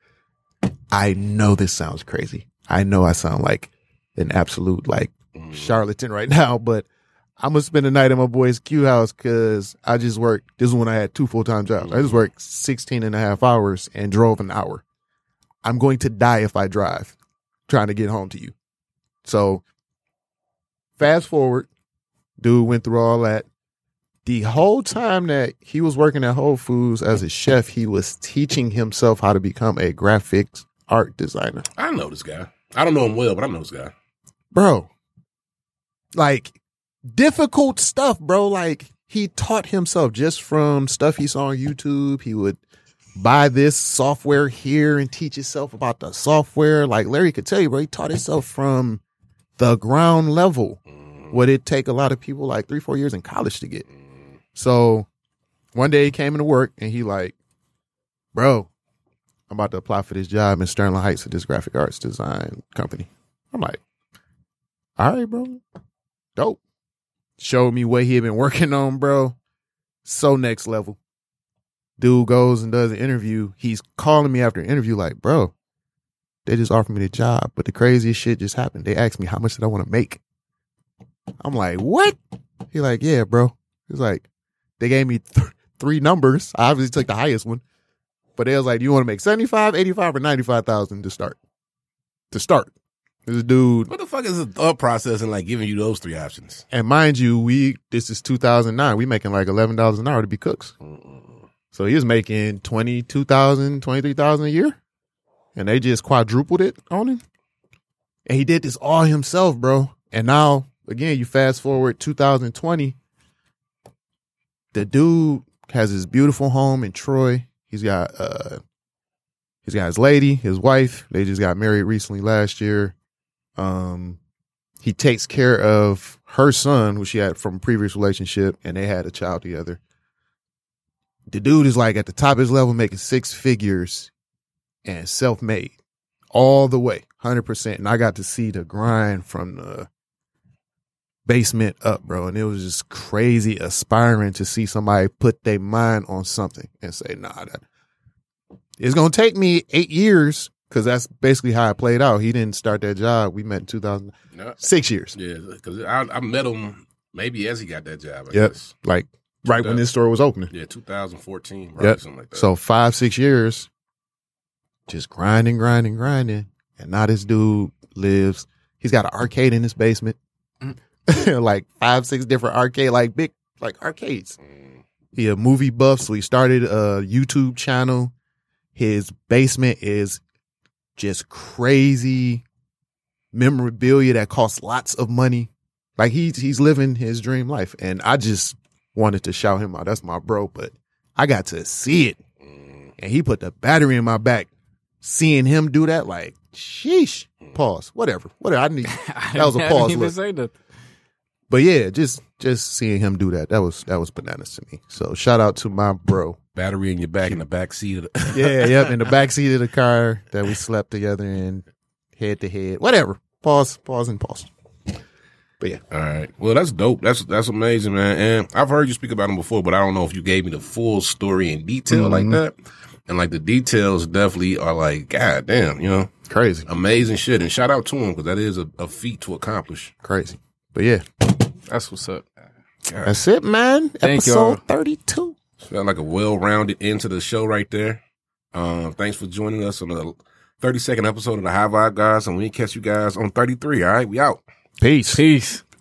I know this sounds crazy. I know I sound like an absolute like Mhm. charlatan right now, but I'm gonna spend the night at my boy's Q house because I just worked. This is when I had two full time jobs. I just worked 16 and a half hours and drove an hour. I'm going to die if I drive trying to get home to you. So fast forward, dude went through all that. The whole time that he was working at Whole Foods as a chef, he was teaching himself how to become a graphics art designer. I know this guy. I don't know him well, but I know this guy. Bro, like difficult stuff, bro. Like he taught himself just from stuff he saw on YouTube. He would buy this software here and teach himself about the software. Like Larry could tell you, bro, he taught himself from the ground level. Mm. What it take a lot of people like three, four years in college to get. So one day he came into work and he like, bro, I'm about to apply for this job in Sterling Heights at this graphic arts design company. I'm like, all right, bro. Dope. Showed me what he had been working on, bro. So next level. Dude goes and does an interview. He's calling me after an interview, like, bro, they just offered me the job, but the craziest shit just happened. They asked me how much did I want to make. I'm like, what? He like, yeah, bro. He's like, they gave me th- three numbers. I obviously took the highest one, but they was like, you want to make 75, 85, or 95,000 to start? To start. This dude, What the fuck is the thought process in like giving you those three options? and mind you, we, this is 2009. We making like $11 an hour to be cooks. So he was making 22,000, 23,000 a year. And they just quadrupled it on him. And he did this all himself, bro. And now, again, you fast forward 2020, the dude has his beautiful home in Troy. He's got uh he's got his lady, his wife. They just got married recently last year. Um he takes care of her son, who she had from a previous relationship, and they had a child together. The dude is like at the top of his level making six figures and self made all the way, 100%. And I got to see the grind from the basement up, bro. And it was just crazy aspiring to see somebody put their mind on something and say, nah, that it's going to take me eight years because that's basically how it played out. He didn't start that job. We met in 2000, No. six years. Yeah, because I, I met him maybe as he got that job. I Yep. guess. Like right when this store was opening. Yeah, 2014, right? Yep. Something like that. So five, six years, just grinding, grinding, grinding. And now this dude lives, he's got an arcade in his basement. like five, six different arcade, like big, like arcades. Mm. He a movie buff, so he started a YouTube channel. His basement is just crazy memorabilia that costs lots of money. Like he's he's living his dream life. And I just wanted to shout him out. That's my bro, but I got to see it. Mm. And he put the battery in my back. Seeing him do that, like, sheesh. Pause. Whatever. Whatever. I need that was a I didn't pause even look. say that. But yeah, just just seeing him do that, that was that was bananas to me. So shout out to my bro. Battery in your back in the back seat of the. Yeah, yep, in the back seat of the car that we slept together in, head to head, whatever. Pause, pause, and pause. But yeah, All right. Well, that's dope. That's that's amazing, man. And I've heard you speak about him before, but I don't know if you gave me the full story in detail like mm-hmm. that. And like the details definitely are like, god damn, you know, crazy, amazing shit. And shout out to him because that is a, a feat to accomplish. crazy. But yeah, That's what's up. that's it, man. Thank Episode y'all. thirty-two. Felt like a well rounded end to the show right there. Um, thanks for joining us on the 30 second episode of the High Vibe Guys. And we catch you guys on 33. All right. We out. Peace. Peace.